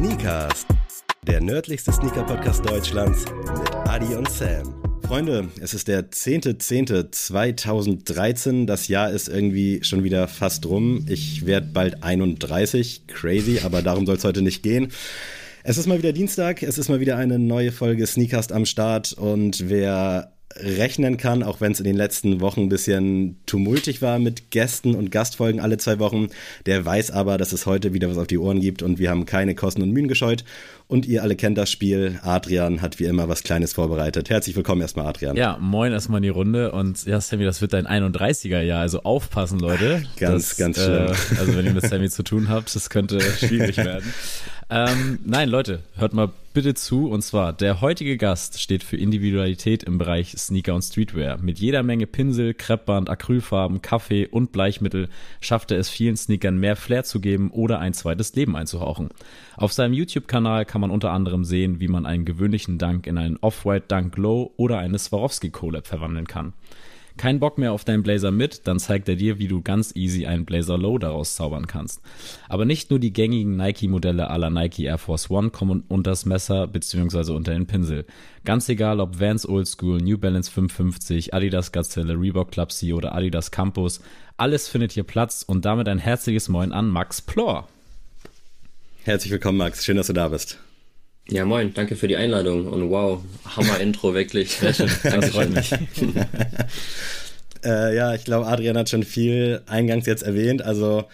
Sneakers, der nördlichste Sneaker-Podcast Deutschlands mit Adi und Sam. Freunde, es ist der 10.10.2013. Das Jahr ist irgendwie schon wieder fast rum. Ich werde bald 31. Crazy, aber darum soll es heute nicht gehen. Es ist mal wieder Dienstag, es ist mal wieder eine neue Folge Sneakast am Start und wer rechnen kann, auch wenn es in den letzten Wochen ein bisschen tumultig war mit Gästen und Gastfolgen alle zwei Wochen. Der weiß aber, dass es heute wieder was auf die Ohren gibt und wir haben keine Kosten und Mühen gescheut. Und ihr alle kennt das Spiel. Adrian hat wie immer was Kleines vorbereitet. Herzlich willkommen erstmal, Adrian. Ja, moin erstmal in die Runde. Und ja, Sammy, das wird dein 31er Jahr. Also aufpassen, Leute. Ganz, das, ganz schlimm. Äh, also wenn ihr mit Sammy zu tun habt, das könnte schwierig werden. Ähm, nein, Leute, hört mal bitte zu. Und zwar, der heutige Gast steht für Individualität im Bereich Sneaker und Streetwear. Mit jeder Menge Pinsel, Kreppband, Acrylfarben, Kaffee und Bleichmittel schafft er es vielen Sneakern mehr Flair zu geben oder ein zweites Leben einzuhauchen. Auf seinem YouTube-Kanal kann man unter anderem sehen, wie man einen gewöhnlichen Dunk in einen Off-White Dunk Glow oder eine Swarovski Collab verwandeln kann. Kein Bock mehr auf deinen Blazer mit, dann zeigt er dir, wie du ganz easy einen Blazer Low daraus zaubern kannst. Aber nicht nur die gängigen Nike-Modelle aller Nike Air Force One kommen unter das Messer bzw. unter den Pinsel. Ganz egal ob Vans Old School, New Balance 550, Adidas Gazelle, Reebok Club C oder Adidas Campus, alles findet hier Platz und damit ein herzliches Moin an Max Plor. Herzlich willkommen, Max. Schön, dass du da bist. Ja, moin, danke für die Einladung und wow, Hammer-Intro, wirklich. Das freut mich. äh, ja, ich glaube, Adrian hat schon viel eingangs jetzt erwähnt. Also,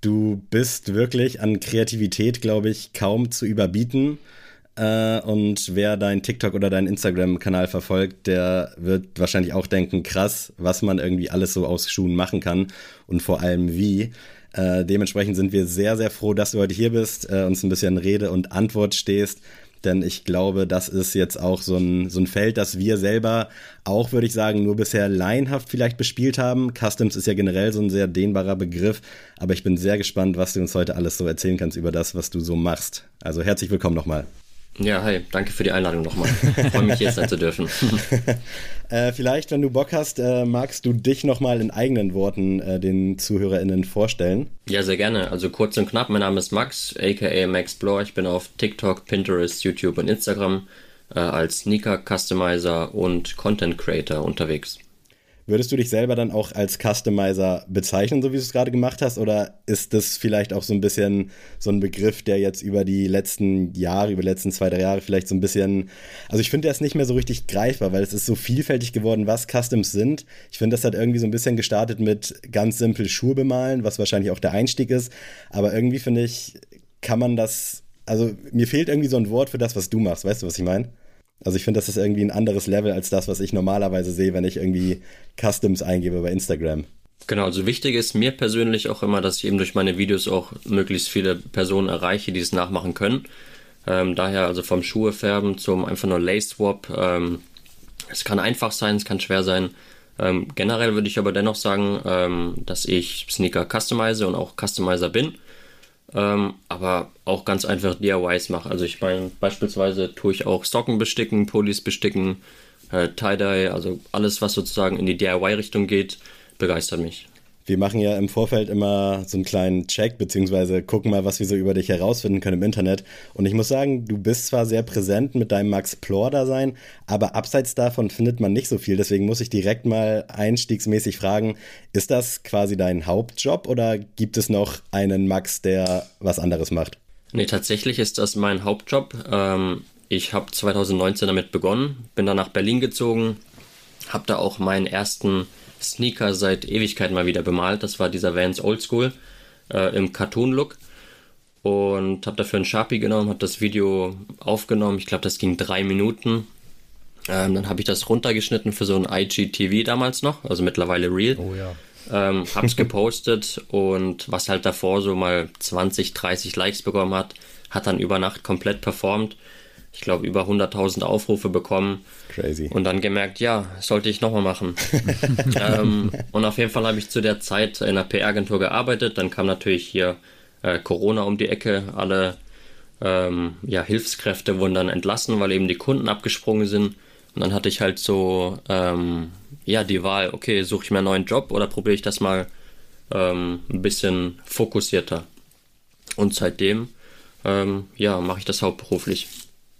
du bist wirklich an Kreativität, glaube ich, kaum zu überbieten. Äh, und wer deinen TikTok oder deinen Instagram-Kanal verfolgt, der wird wahrscheinlich auch denken, krass, was man irgendwie alles so aus Schuhen machen kann und vor allem wie. Äh, dementsprechend sind wir sehr, sehr froh, dass du heute hier bist, äh, uns ein bisschen Rede und Antwort stehst. Denn ich glaube, das ist jetzt auch so ein, so ein Feld, das wir selber auch, würde ich sagen, nur bisher laienhaft vielleicht bespielt haben. Customs ist ja generell so ein sehr dehnbarer Begriff. Aber ich bin sehr gespannt, was du uns heute alles so erzählen kannst über das, was du so machst. Also herzlich willkommen nochmal. Ja, hi, danke für die Einladung nochmal. Freue mich, hier sein zu dürfen. äh, vielleicht, wenn du Bock hast, äh, magst du dich nochmal in eigenen Worten äh, den ZuhörerInnen vorstellen? Ja, sehr gerne. Also kurz und knapp, mein Name ist Max, aka Max Blore. Ich bin auf TikTok, Pinterest, YouTube und Instagram äh, als Sneaker Customizer und Content Creator unterwegs. Würdest du dich selber dann auch als Customizer bezeichnen, so wie du es gerade gemacht hast? Oder ist das vielleicht auch so ein bisschen so ein Begriff, der jetzt über die letzten Jahre, über die letzten zwei, drei Jahre vielleicht so ein bisschen, also ich finde, der ist nicht mehr so richtig greifbar, weil es ist so vielfältig geworden, was Customs sind. Ich finde, das hat irgendwie so ein bisschen gestartet mit ganz simpel Schuhe bemalen, was wahrscheinlich auch der Einstieg ist. Aber irgendwie finde ich, kann man das, also mir fehlt irgendwie so ein Wort für das, was du machst. Weißt du, was ich meine? Also ich finde, das ist irgendwie ein anderes Level als das, was ich normalerweise sehe, wenn ich irgendwie Customs eingebe bei Instagram. Genau, also wichtig ist mir persönlich auch immer, dass ich eben durch meine Videos auch möglichst viele Personen erreiche, die es nachmachen können. Ähm, daher also vom Schuhe färben zum einfach nur Lace Swap. Ähm, es kann einfach sein, es kann schwer sein. Ähm, generell würde ich aber dennoch sagen, ähm, dass ich Sneaker customize und auch Customizer bin ähm, aber auch ganz einfach DIYs mache. Also ich meine, beispielsweise tue ich auch Socken besticken, Pullis besticken, äh, Tie-Dye, also alles, was sozusagen in die DIY-Richtung geht, begeistert mich wir machen ja im Vorfeld immer so einen kleinen Check, beziehungsweise gucken mal, was wir so über dich herausfinden können im Internet. Und ich muss sagen, du bist zwar sehr präsent mit deinem Max Plor-Dasein, aber abseits davon findet man nicht so viel. Deswegen muss ich direkt mal einstiegsmäßig fragen, ist das quasi dein Hauptjob oder gibt es noch einen Max, der was anderes macht? Nee, tatsächlich ist das mein Hauptjob. Ähm, ich habe 2019 damit begonnen, bin dann nach Berlin gezogen, habe da auch meinen ersten Sneaker seit Ewigkeiten mal wieder bemalt. Das war dieser Vans Oldschool äh, im Cartoon-Look. Und habe dafür ein Sharpie genommen, habe das Video aufgenommen. Ich glaube, das ging drei Minuten. Ähm, dann habe ich das runtergeschnitten für so ein IGTV damals noch, also mittlerweile Real. Oh ja. Ähm, hab's gepostet und was halt davor so mal 20, 30 Likes bekommen hat, hat dann über Nacht komplett performt ich glaube, über 100.000 Aufrufe bekommen. Crazy. Und dann gemerkt, ja, sollte ich nochmal machen. ähm, und auf jeden Fall habe ich zu der Zeit in einer PR-Agentur gearbeitet. Dann kam natürlich hier äh, Corona um die Ecke. Alle ähm, ja, Hilfskräfte wurden dann entlassen, weil eben die Kunden abgesprungen sind. Und dann hatte ich halt so ähm, ja, die Wahl, okay, suche ich mir einen neuen Job oder probiere ich das mal ähm, ein bisschen fokussierter. Und seitdem ähm, ja, mache ich das hauptberuflich.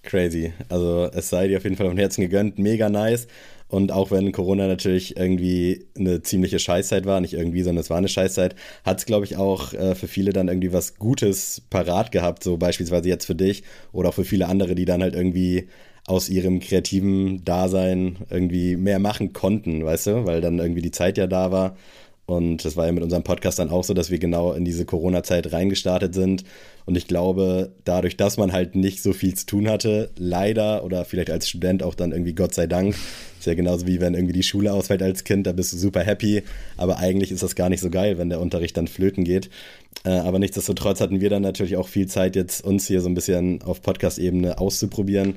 Crazy. Also es sei dir auf jeden Fall vom Herzen gegönnt. Mega nice. Und auch wenn Corona natürlich irgendwie eine ziemliche Scheißzeit war, nicht irgendwie, sondern es war eine Scheißzeit, hat es, glaube ich, auch äh, für viele dann irgendwie was Gutes parat gehabt, so beispielsweise jetzt für dich oder auch für viele andere, die dann halt irgendwie aus ihrem kreativen Dasein irgendwie mehr machen konnten, weißt du, weil dann irgendwie die Zeit ja da war. Und das war ja mit unserem Podcast dann auch so, dass wir genau in diese Corona-Zeit reingestartet sind. Und ich glaube, dadurch, dass man halt nicht so viel zu tun hatte, leider oder vielleicht als Student auch dann irgendwie Gott sei Dank, ist ja genauso wie wenn irgendwie die Schule ausfällt als Kind, da bist du super happy. Aber eigentlich ist das gar nicht so geil, wenn der Unterricht dann flöten geht. Äh, aber nichtsdestotrotz hatten wir dann natürlich auch viel Zeit, jetzt uns hier so ein bisschen auf Podcast-Ebene auszuprobieren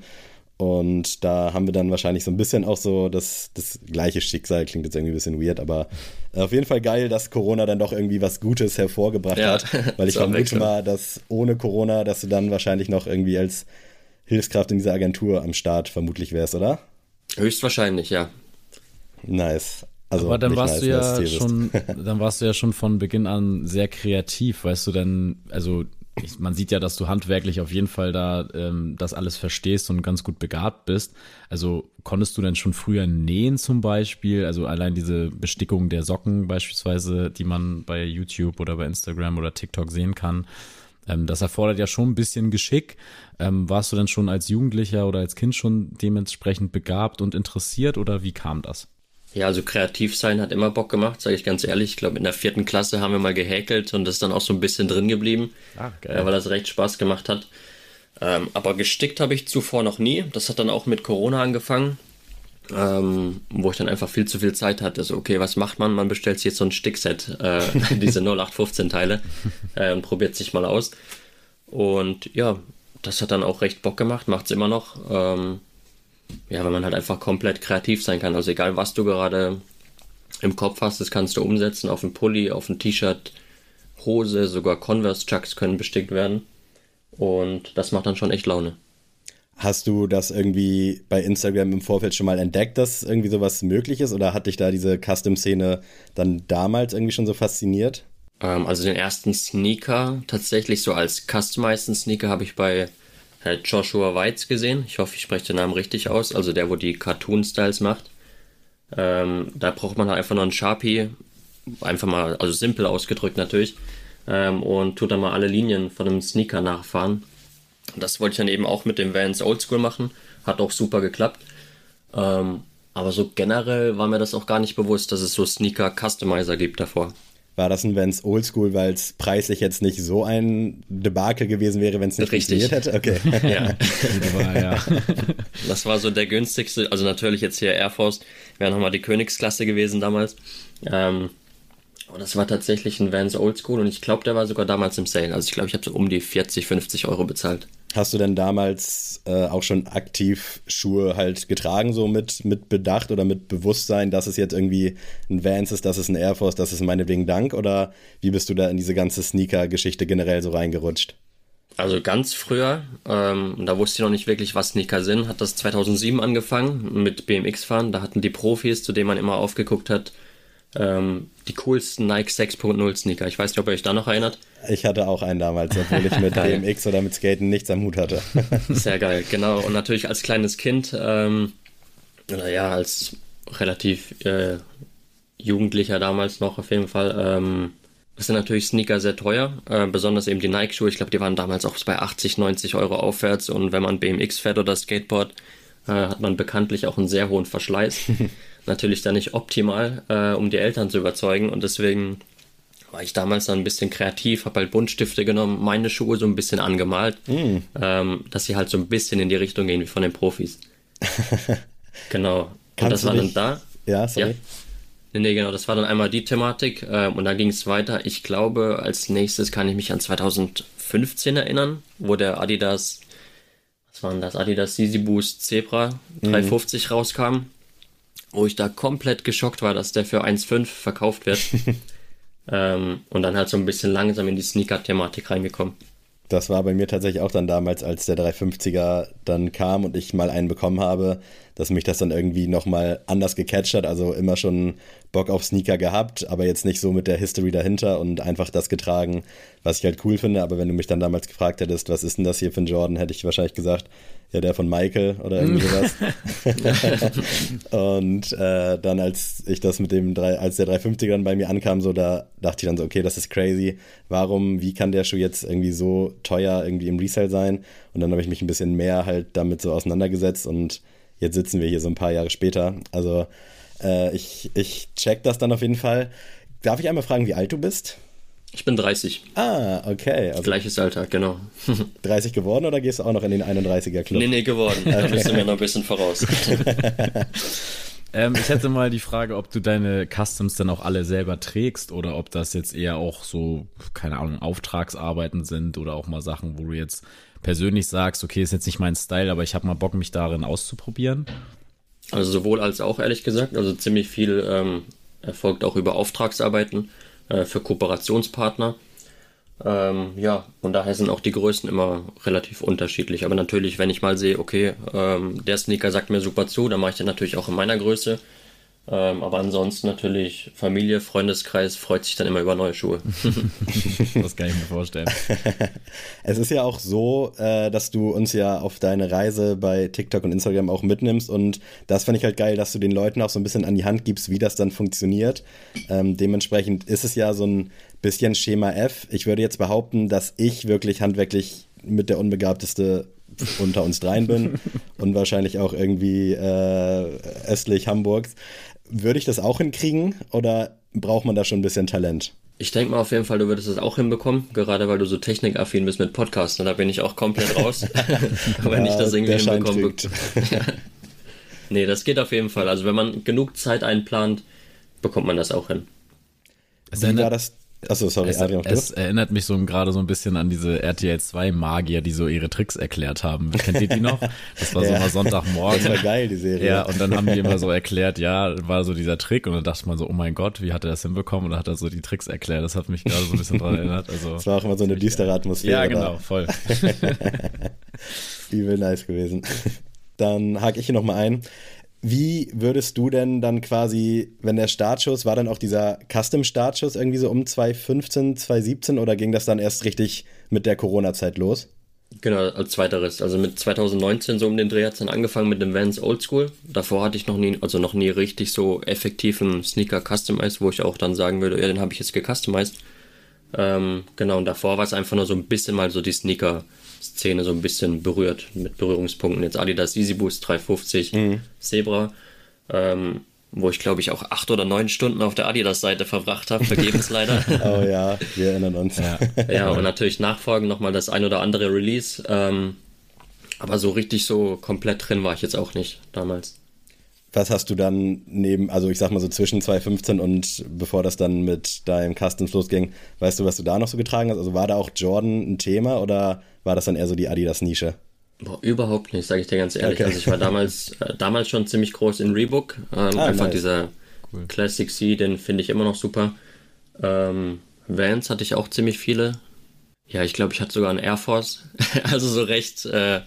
und da haben wir dann wahrscheinlich so ein bisschen auch so das, das gleiche Schicksal, klingt jetzt irgendwie ein bisschen weird, aber auf jeden Fall geil, dass Corona dann doch irgendwie was Gutes hervorgebracht ja, hat. Weil ich vermute mal, dass ohne Corona, dass du dann wahrscheinlich noch irgendwie als Hilfskraft in dieser Agentur am Start vermutlich wärst, oder? Höchstwahrscheinlich, ja. Nice. Also Aber dann warst nice, du ja schon, dann warst du ja schon von Beginn an sehr kreativ, weißt du, dann, also ich, man sieht ja, dass du handwerklich auf jeden Fall da ähm, das alles verstehst und ganz gut begabt bist. Also konntest du denn schon früher nähen zum Beispiel? Also allein diese Bestickung der Socken beispielsweise, die man bei YouTube oder bei Instagram oder TikTok sehen kann. Ähm, das erfordert ja schon ein bisschen Geschick. Ähm, warst du denn schon als Jugendlicher oder als Kind schon dementsprechend begabt und interessiert oder wie kam das? Ja, also kreativ sein hat immer Bock gemacht, sage ich ganz ehrlich. Ich glaube, in der vierten Klasse haben wir mal gehäkelt und das ist dann auch so ein bisschen drin geblieben, ah, äh, weil das recht Spaß gemacht hat. Ähm, aber gestickt habe ich zuvor noch nie. Das hat dann auch mit Corona angefangen, ähm, wo ich dann einfach viel zu viel Zeit hatte. So, okay, was macht man? Man bestellt sich jetzt so ein Stickset, äh, diese 0815 Teile äh, und probiert sich mal aus. Und ja, das hat dann auch recht Bock gemacht, macht es immer noch. Ähm, ja, weil man halt einfach komplett kreativ sein kann. Also egal, was du gerade im Kopf hast, das kannst du umsetzen auf ein Pulli, auf ein T-Shirt, Hose, sogar Converse Chucks können bestickt werden. Und das macht dann schon echt Laune. Hast du das irgendwie bei Instagram im Vorfeld schon mal entdeckt, dass irgendwie sowas möglich ist? Oder hat dich da diese Custom-Szene dann damals irgendwie schon so fasziniert? Ähm, also den ersten Sneaker, tatsächlich so als customized Sneaker, habe ich bei Joshua Weitz gesehen. Ich hoffe, ich spreche den Namen richtig aus. Also der, wo die Cartoon-Styles macht. Ähm, da braucht man halt einfach nur einen Sharpie. Einfach mal, also simpel ausgedrückt natürlich. Ähm, und tut dann mal alle Linien von einem Sneaker nachfahren. Das wollte ich dann eben auch mit dem Vans Oldschool machen. Hat auch super geklappt. Ähm, aber so generell war mir das auch gar nicht bewusst, dass es so Sneaker-Customizer gibt davor war das ein Vans Oldschool, weil es preislich jetzt nicht so ein Debakel gewesen wäre, wenn es nicht Richtig. funktioniert hätte? Okay. Ja. das war so der günstigste, also natürlich jetzt hier Air Force, wäre nochmal die Königsklasse gewesen damals. Ähm, und das war tatsächlich ein Vans Oldschool und ich glaube, der war sogar damals im Sale. Also ich glaube, ich habe so um die 40, 50 Euro bezahlt. Hast du denn damals äh, auch schon aktiv Schuhe halt getragen, so mit, mit Bedacht oder mit Bewusstsein, dass es jetzt irgendwie ein Vans ist, dass es ein Air Force, dass es meinetwegen Dank? Oder wie bist du da in diese ganze Sneaker-Geschichte generell so reingerutscht? Also ganz früher, ähm, da wusste ich noch nicht wirklich, was Sneaker sind, hat das 2007 angefangen mit BMX-Fahren. Da hatten die Profis, zu denen man immer aufgeguckt hat, ähm, die coolsten Nike 6.0 Sneaker. Ich weiß nicht, ob ihr euch da noch erinnert. Ich hatte auch einen damals, obwohl ich mit BMX oder mit Skaten nichts am Hut hatte. Sehr geil, genau. Und natürlich als kleines Kind, ähm, oder ja, als relativ äh, Jugendlicher damals noch auf jeden Fall, ähm, sind natürlich Sneaker sehr teuer, äh, besonders eben die Nike-Schuhe. Ich glaube, die waren damals auch bei 80, 90 Euro aufwärts. Und wenn man BMX fährt oder Skateboard, äh, hat man bekanntlich auch einen sehr hohen Verschleiß. natürlich dann nicht optimal, äh, um die Eltern zu überzeugen. Und deswegen war ich damals dann ein bisschen kreativ, habe halt Buntstifte genommen, meine Schuhe so ein bisschen angemalt, mm. ähm, dass sie halt so ein bisschen in die Richtung gehen wie von den Profis. genau. Kannst und das war dann da. Ja, sorry. Ja. Nee, nee, genau, das war dann einmal die Thematik äh, und dann ging es weiter. Ich glaube, als nächstes kann ich mich an 2015 erinnern, wo der Adidas, was war denn das, Adidas Easy Boost Zebra 350 mm. rauskam wo ich da komplett geschockt war, dass der für 1,5 verkauft wird. ähm, und dann halt so ein bisschen langsam in die Sneaker-Thematik reingekommen. Das war bei mir tatsächlich auch dann damals, als der 350er dann kam und ich mal einen bekommen habe, dass mich das dann irgendwie nochmal anders gecatcht hat. Also immer schon Bock auf Sneaker gehabt, aber jetzt nicht so mit der History dahinter und einfach das getragen, was ich halt cool finde. Aber wenn du mich dann damals gefragt hättest, was ist denn das hier für ein Jordan, hätte ich wahrscheinlich gesagt, ja, der von Michael oder irgendwie sowas. und äh, dann, als ich das mit dem, 3, als der 350 dann bei mir ankam, so, da dachte ich dann so, okay, das ist crazy. Warum, wie kann der Schuh jetzt irgendwie so teuer irgendwie im Resale sein? Und dann habe ich mich ein bisschen mehr halt damit so auseinandergesetzt und jetzt sitzen wir hier so ein paar Jahre später. Also äh, ich, ich check das dann auf jeden Fall. Darf ich einmal fragen, wie alt du bist? Ich bin 30. Ah, okay. Also Gleiches Alter, genau. 30 geworden oder gehst du auch noch in den 31er Club? Nee, nee, geworden. Da bist du mir noch ein bisschen voraus. ähm, ich hätte mal die Frage, ob du deine Customs dann auch alle selber trägst oder ob das jetzt eher auch so, keine Ahnung, Auftragsarbeiten sind oder auch mal Sachen, wo du jetzt persönlich sagst, okay, ist jetzt nicht mein Style, aber ich habe mal Bock, mich darin auszuprobieren. Also sowohl als auch, ehrlich gesagt. Also ziemlich viel ähm, erfolgt auch über Auftragsarbeiten äh, für Kooperationspartner. Ähm, ja, und daher sind auch die Größen immer relativ unterschiedlich. Aber natürlich, wenn ich mal sehe, okay, ähm, der Sneaker sagt mir super zu, dann mache ich den natürlich auch in meiner Größe. Ähm, aber ansonsten natürlich Familie, Freundeskreis freut sich dann immer über neue Schuhe. das kann ich mir vorstellen. es ist ja auch so, äh, dass du uns ja auf deine Reise bei TikTok und Instagram auch mitnimmst und das finde ich halt geil, dass du den Leuten auch so ein bisschen an die Hand gibst, wie das dann funktioniert. Ähm, dementsprechend ist es ja so ein bisschen Schema F. Ich würde jetzt behaupten, dass ich wirklich handwerklich mit der unbegabteste unter uns dreien bin und wahrscheinlich auch irgendwie äh, östlich Hamburgs. Würde ich das auch hinkriegen oder braucht man da schon ein bisschen Talent? Ich denke mal auf jeden Fall, du würdest es auch hinbekommen, gerade weil du so technikaffin bist mit Podcasts. Und da bin ich auch komplett raus, wenn ja, ich das irgendwie hinbekomme. nee, das geht auf jeden Fall. Also wenn man genug Zeit einplant, bekommt man das auch hin. Wie war das Achso, sorry, es, Adrian. Es erinnert mich so gerade so ein bisschen an diese RTL 2 Magier, die so ihre Tricks erklärt haben. Kennt ihr die noch? Das war so mal Sonntagmorgen. Das war geil, die Serie. Ja, und dann haben die immer so erklärt, ja, war so dieser Trick und dann dachte man so, oh mein Gott, wie hat er das hinbekommen? Und dann hat er so die Tricks erklärt. Das hat mich gerade so ein bisschen dran erinnert. Also, das war auch immer so eine düstere Atmosphäre. Ja, genau, da. voll. Übel nice gewesen. Dann hake ich hier nochmal ein. Wie würdest du denn dann quasi, wenn der Startschuss, war dann auch dieser Custom-Startschuss irgendwie so um 2015, 2017 oder ging das dann erst richtig mit der Corona-Zeit los? Genau, als zweiteres. Also mit 2019 so um den Dreh hat es dann angefangen mit dem Vans Oldschool. Davor hatte ich noch nie, also noch nie richtig so effektiven Sneaker customized, wo ich auch dann sagen würde, ja, den habe ich jetzt gecustomized. Ähm, genau, und davor war es einfach nur so ein bisschen mal so die Sneaker- Szene so ein bisschen berührt mit Berührungspunkten. Jetzt Adidas Easy Boost 350 mhm. Zebra, ähm, wo ich glaube ich auch acht oder neun Stunden auf der Adidas-Seite verbracht habe, vergebens leider. oh ja, wir erinnern uns. Ja, ja und natürlich nachfolgend nochmal das ein oder andere Release. Ähm, aber so richtig so komplett drin war ich jetzt auch nicht damals was hast du dann neben, also ich sag mal so zwischen 2015 und bevor das dann mit deinem Customs losging, weißt du, was du da noch so getragen hast? Also war da auch Jordan ein Thema oder war das dann eher so die Adidas-Nische? Boah, überhaupt nicht, sage ich dir ganz ehrlich. Okay. Also ich war damals, äh, damals schon ziemlich groß in Reebok. Ähm, ah, einfach nice. dieser cool. Classic C, den finde ich immer noch super. Ähm, Vans hatte ich auch ziemlich viele. Ja, ich glaube, ich hatte sogar einen Air Force. also so recht, äh,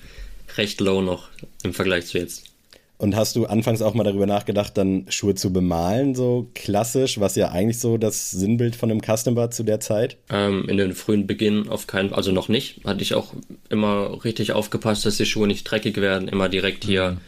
recht low noch im Vergleich zu jetzt. Und hast du anfangs auch mal darüber nachgedacht, dann Schuhe zu bemalen, so klassisch, was ja eigentlich so das Sinnbild von einem Custom war zu der Zeit? Ähm, in den frühen Beginn auf keinen also noch nicht. Hatte ich auch immer richtig aufgepasst, dass die Schuhe nicht dreckig werden, immer direkt hier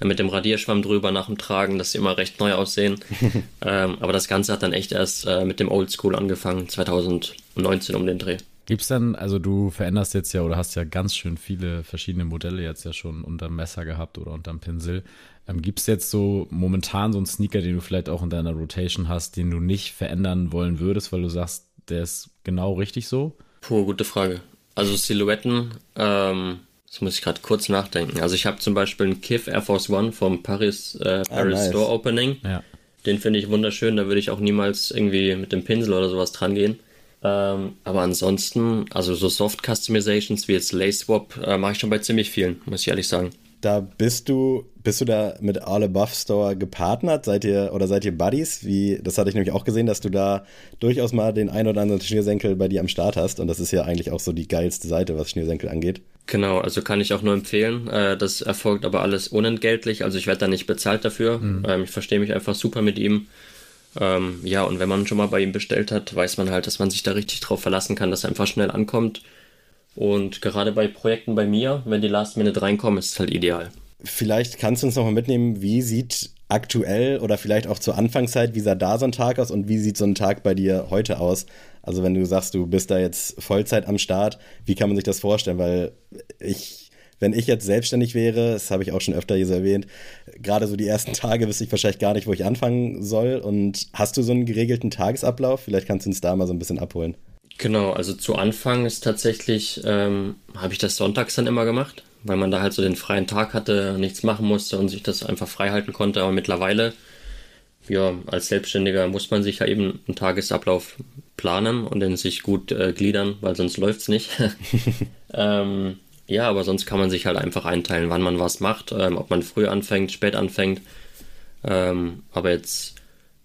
mhm. mit dem Radierschwamm drüber nach dem Tragen, dass sie immer recht neu aussehen. ähm, aber das Ganze hat dann echt erst äh, mit dem Oldschool angefangen, 2019 um den Dreh. Gibt's dann, also du veränderst jetzt ja oder hast ja ganz schön viele verschiedene Modelle jetzt ja schon unterm Messer gehabt oder unterm Pinsel. Ähm, Gibt es jetzt so momentan so einen Sneaker, den du vielleicht auch in deiner Rotation hast, den du nicht verändern wollen würdest, weil du sagst, der ist genau richtig so? Puh, gute Frage. Also Silhouetten, ähm, das muss ich gerade kurz nachdenken. Also ich habe zum Beispiel einen Kif Air Force One vom Paris, äh, ah, Paris ah, nice. Store Opening. Ja. Den finde ich wunderschön, da würde ich auch niemals irgendwie mit dem Pinsel oder sowas dran gehen. Ähm, aber ansonsten, also so Soft Customizations wie jetzt Lace Swap äh, mache ich schon bei ziemlich vielen, muss ich ehrlich sagen. Da bist du, bist du da mit All Above Store gepartnert? Seid ihr oder seid ihr Buddies? Wie, das hatte ich nämlich auch gesehen, dass du da durchaus mal den ein oder anderen Schnürsenkel bei dir am Start hast. Und das ist ja eigentlich auch so die geilste Seite, was Schnürsenkel angeht. Genau, also kann ich auch nur empfehlen. Äh, das erfolgt aber alles unentgeltlich, also ich werde da nicht bezahlt dafür. Mhm. Ähm, ich verstehe mich einfach super mit ihm. Ähm, ja, und wenn man schon mal bei ihm bestellt hat, weiß man halt, dass man sich da richtig drauf verlassen kann, dass er einfach schnell ankommt. Und gerade bei Projekten bei mir, wenn die Last Minute reinkommen, ist es halt ideal. Vielleicht kannst du uns nochmal mitnehmen, wie sieht aktuell oder vielleicht auch zur Anfangszeit, wie sah da so ein Tag aus und wie sieht so ein Tag bei dir heute aus? Also wenn du sagst, du bist da jetzt Vollzeit am Start, wie kann man sich das vorstellen? Weil ich, wenn ich jetzt selbstständig wäre, das habe ich auch schon öfter hier erwähnt, gerade so die ersten Tage wüsste ich wahrscheinlich gar nicht, wo ich anfangen soll. Und hast du so einen geregelten Tagesablauf? Vielleicht kannst du uns da mal so ein bisschen abholen. Genau, also zu Anfang ist tatsächlich, ähm, habe ich das sonntags dann immer gemacht weil man da halt so den freien Tag hatte, nichts machen musste und sich das einfach frei halten konnte. Aber mittlerweile, ja, als Selbstständiger muss man sich ja eben einen Tagesablauf planen und den sich gut äh, gliedern, weil sonst läuft's nicht. ähm, ja, aber sonst kann man sich halt einfach einteilen, wann man was macht, ähm, ob man früh anfängt, spät anfängt. Ähm, aber jetzt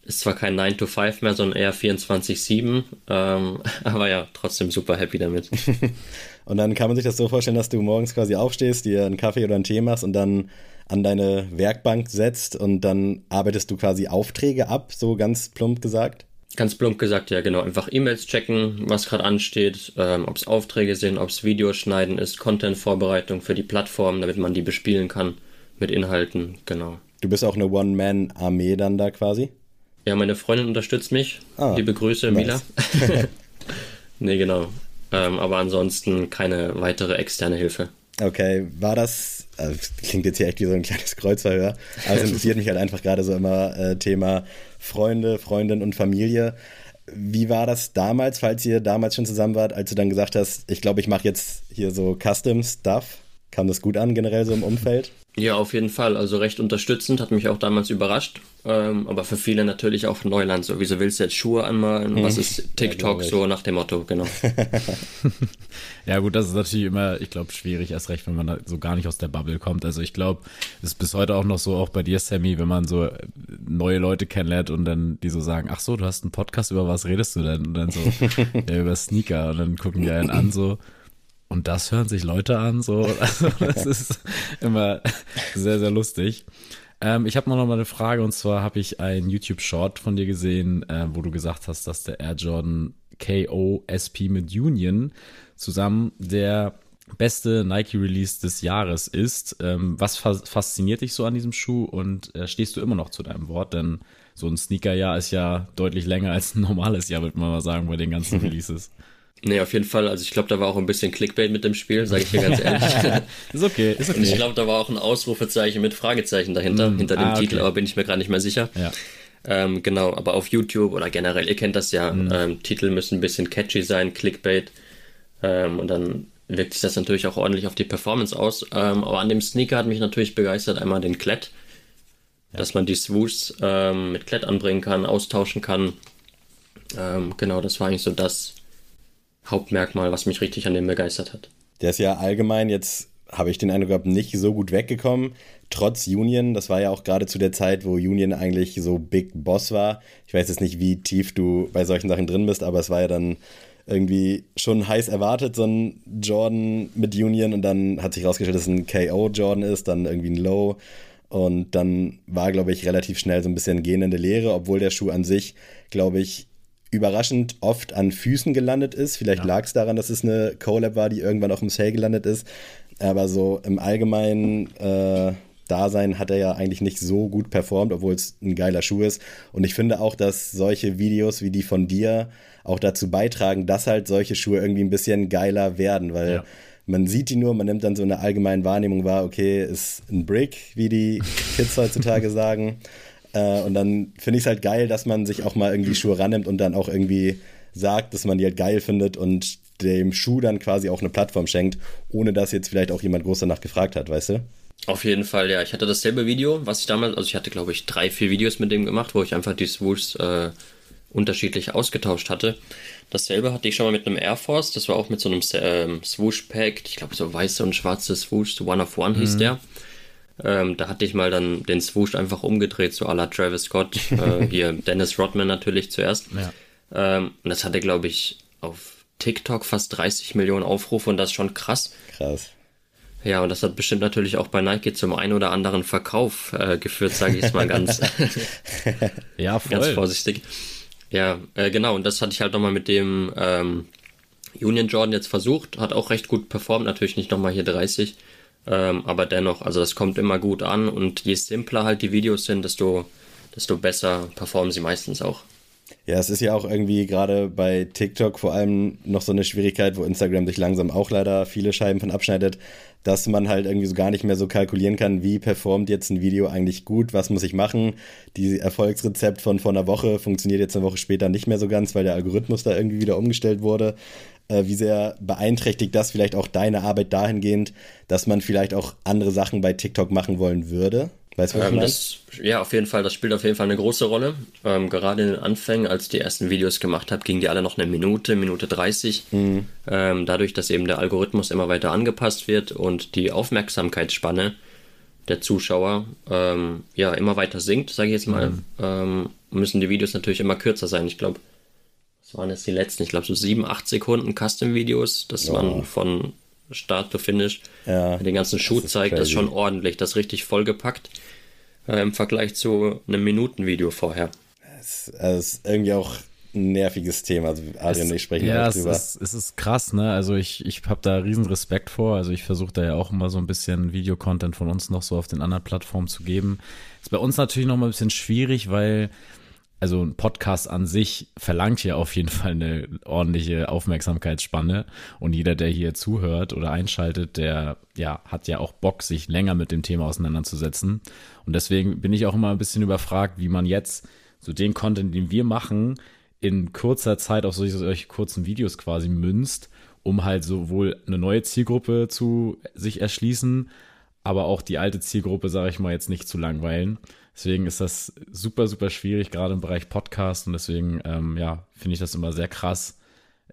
ist zwar kein 9 to 5 mehr, sondern eher 24-7. Ähm, aber ja, trotzdem super happy damit. Und dann kann man sich das so vorstellen, dass du morgens quasi aufstehst, dir einen Kaffee oder einen Tee machst und dann an deine Werkbank setzt und dann arbeitest du quasi Aufträge ab, so ganz plump gesagt? Ganz plump gesagt, ja, genau. Einfach E-Mails checken, was gerade ansteht, ähm, ob es Aufträge sind, ob es Videos schneiden ist, Content-Vorbereitung für die Plattform, damit man die bespielen kann mit Inhalten, genau. Du bist auch eine One-Man-Armee dann da quasi? Ja, meine Freundin unterstützt mich. Ah, Liebe Grüße, nice. Mila. nee, genau. Ähm, aber ansonsten keine weitere externe Hilfe. Okay, war das, also klingt jetzt hier echt wie so ein kleines Kreuzverhör, aber es interessiert mich halt einfach gerade so immer äh, Thema Freunde, Freundin und Familie. Wie war das damals, falls ihr damals schon zusammen wart, als du dann gesagt hast, ich glaube, ich mache jetzt hier so Custom Stuff? Kam das gut an generell so im Umfeld? Ja, auf jeden Fall. Also recht unterstützend, hat mich auch damals überrascht. Ähm, aber für viele natürlich auch Neuland. So, wieso willst du jetzt Schuhe anmalen? Was ist TikTok? Ja, so nach dem Motto, genau. ja, gut, das ist natürlich immer, ich glaube, schwierig, erst recht, wenn man da so gar nicht aus der Bubble kommt. Also ich glaube, ist bis heute auch noch so, auch bei dir, Sammy, wenn man so neue Leute kennenlernt und dann die so sagen, ach so, du hast einen Podcast, über was redest du denn? Und dann so, ja, über Sneaker. Und dann gucken die einen an so, und das hören sich Leute an, so. Also, das ist immer sehr, sehr lustig. Ähm, ich habe noch mal eine Frage und zwar habe ich ein YouTube-Short von dir gesehen, äh, wo du gesagt hast, dass der Air Jordan KO SP mit Union zusammen der beste Nike-Release des Jahres ist. Ähm, was fasziniert dich so an diesem Schuh und äh, stehst du immer noch zu deinem Wort? Denn so ein Sneaker-Jahr ist ja deutlich länger als ein normales Jahr, würde man mal sagen, bei den ganzen Releases. Nee, auf jeden Fall. Also ich glaube, da war auch ein bisschen Clickbait mit dem Spiel, sage ich dir ganz ehrlich. ist okay, ist okay. Und ich glaube, da war auch ein Ausrufezeichen mit Fragezeichen dahinter, mm, hinter dem ah, Titel, aber bin ich mir gerade nicht mehr sicher. Ja. Ähm, genau, aber auf YouTube oder generell, ihr kennt das ja, mm. ähm, Titel müssen ein bisschen catchy sein, Clickbait. Ähm, und dann wirkt sich das natürlich auch ordentlich auf die Performance aus. Ähm, aber an dem Sneaker hat mich natürlich begeistert, einmal den Klett, ja. dass man die Swoosh ähm, mit Klett anbringen kann, austauschen kann. Ähm, genau, das war eigentlich so das, Hauptmerkmal, was mich richtig an dem begeistert hat. Der ist ja allgemein jetzt, habe ich den Eindruck gehabt, nicht so gut weggekommen. Trotz Union, das war ja auch gerade zu der Zeit, wo Union eigentlich so Big Boss war. Ich weiß jetzt nicht, wie tief du bei solchen Sachen drin bist, aber es war ja dann irgendwie schon heiß erwartet, so ein Jordan mit Union und dann hat sich rausgestellt, dass es ein KO Jordan ist, dann irgendwie ein Low und dann war, glaube ich, relativ schnell so ein bisschen gähnende Leere, obwohl der Schuh an sich, glaube ich, überraschend oft an Füßen gelandet ist. Vielleicht ja. lag es daran, dass es eine Collab war, die irgendwann auch im Sale gelandet ist. Aber so im allgemeinen äh, Dasein hat er ja eigentlich nicht so gut performt, obwohl es ein geiler Schuh ist. Und ich finde auch, dass solche Videos wie die von dir auch dazu beitragen, dass halt solche Schuhe irgendwie ein bisschen geiler werden, weil ja. man sieht die nur, man nimmt dann so eine allgemeine Wahrnehmung wahr, okay, ist ein Brick, wie die Kids heutzutage sagen. Äh, und dann finde ich es halt geil, dass man sich auch mal irgendwie Schuhe rannimmt und dann auch irgendwie sagt, dass man die halt geil findet und dem Schuh dann quasi auch eine Plattform schenkt, ohne dass jetzt vielleicht auch jemand groß danach gefragt hat, weißt du? Auf jeden Fall, ja. Ich hatte dasselbe Video, was ich damals, also ich hatte glaube ich drei, vier Videos mit dem gemacht, wo ich einfach die Swoosh äh, unterschiedlich ausgetauscht hatte. Dasselbe hatte ich schon mal mit einem Air Force, das war auch mit so einem ähm, Swoosh Pack, ich glaube so weiße und schwarze Swoosh, One of One hieß mhm. der. Ähm, da hatte ich mal dann den Swoosh einfach umgedreht, so à la Travis Scott. äh, hier Dennis Rodman natürlich zuerst. Ja. Ähm, und das hatte, glaube ich, auf TikTok fast 30 Millionen Aufrufe und das ist schon krass. Krass. Ja, und das hat bestimmt natürlich auch bei Nike zum einen oder anderen Verkauf äh, geführt, sage ich es mal ganz, ja, voll. ganz vorsichtig. Ja, äh, genau, und das hatte ich halt nochmal mit dem ähm, Union Jordan jetzt versucht, hat auch recht gut performt, natürlich nicht nochmal hier 30, ähm, aber dennoch, also das kommt immer gut an und je simpler halt die Videos sind, desto, desto besser performen sie meistens auch. Ja, es ist ja auch irgendwie gerade bei TikTok vor allem noch so eine Schwierigkeit, wo Instagram sich langsam auch leider viele Scheiben von abschneidet, dass man halt irgendwie so gar nicht mehr so kalkulieren kann, wie performt jetzt ein Video eigentlich gut, was muss ich machen. Die Erfolgsrezept von vor einer Woche funktioniert jetzt eine Woche später nicht mehr so ganz, weil der Algorithmus da irgendwie wieder umgestellt wurde. Äh, wie sehr beeinträchtigt das vielleicht auch deine Arbeit dahingehend, dass man vielleicht auch andere Sachen bei TikTok machen wollen würde? Weißt du, was ähm, das, Ja, auf jeden Fall, das spielt auf jeden Fall eine große Rolle. Ähm, gerade in den Anfängen, als ich die ersten Videos gemacht habe, gingen die alle noch eine Minute, Minute 30. Mhm. Ähm, dadurch, dass eben der Algorithmus immer weiter angepasst wird und die Aufmerksamkeitsspanne der Zuschauer ähm, ja immer weiter sinkt, sage ich jetzt mal, mhm. Ähm, müssen die Videos natürlich immer kürzer sein. Ich glaube, was waren jetzt die letzten? Ich glaube, so sieben, acht Sekunden Custom-Videos. Das oh. waren von Start to Finish. Ja, den ganzen Schuh zeigt, crazy. das ist schon ordentlich, das ist richtig vollgepackt äh, im Vergleich zu einem Minutenvideo vorher. Es, es ist irgendwie auch ein nerviges Thema. Also Adrian und ich sprechen ja, drüber. Es ist, es ist krass, ne? Also ich, ich habe da riesen Respekt vor. Also ich versuche da ja auch immer so ein bisschen Videocontent von uns noch so auf den anderen Plattformen zu geben. Ist bei uns natürlich noch mal ein bisschen schwierig, weil also ein Podcast an sich verlangt ja auf jeden Fall eine ordentliche Aufmerksamkeitsspanne und jeder, der hier zuhört oder einschaltet, der ja hat ja auch Bock, sich länger mit dem Thema auseinanderzusetzen und deswegen bin ich auch immer ein bisschen überfragt, wie man jetzt so den Content, den wir machen, in kurzer Zeit auf solche, solche kurzen Videos quasi münzt, um halt sowohl eine neue Zielgruppe zu sich erschließen, aber auch die alte Zielgruppe, sage ich mal, jetzt nicht zu langweilen. Deswegen ist das super, super schwierig, gerade im Bereich Podcast. Und deswegen, ähm, ja, finde ich das immer sehr krass.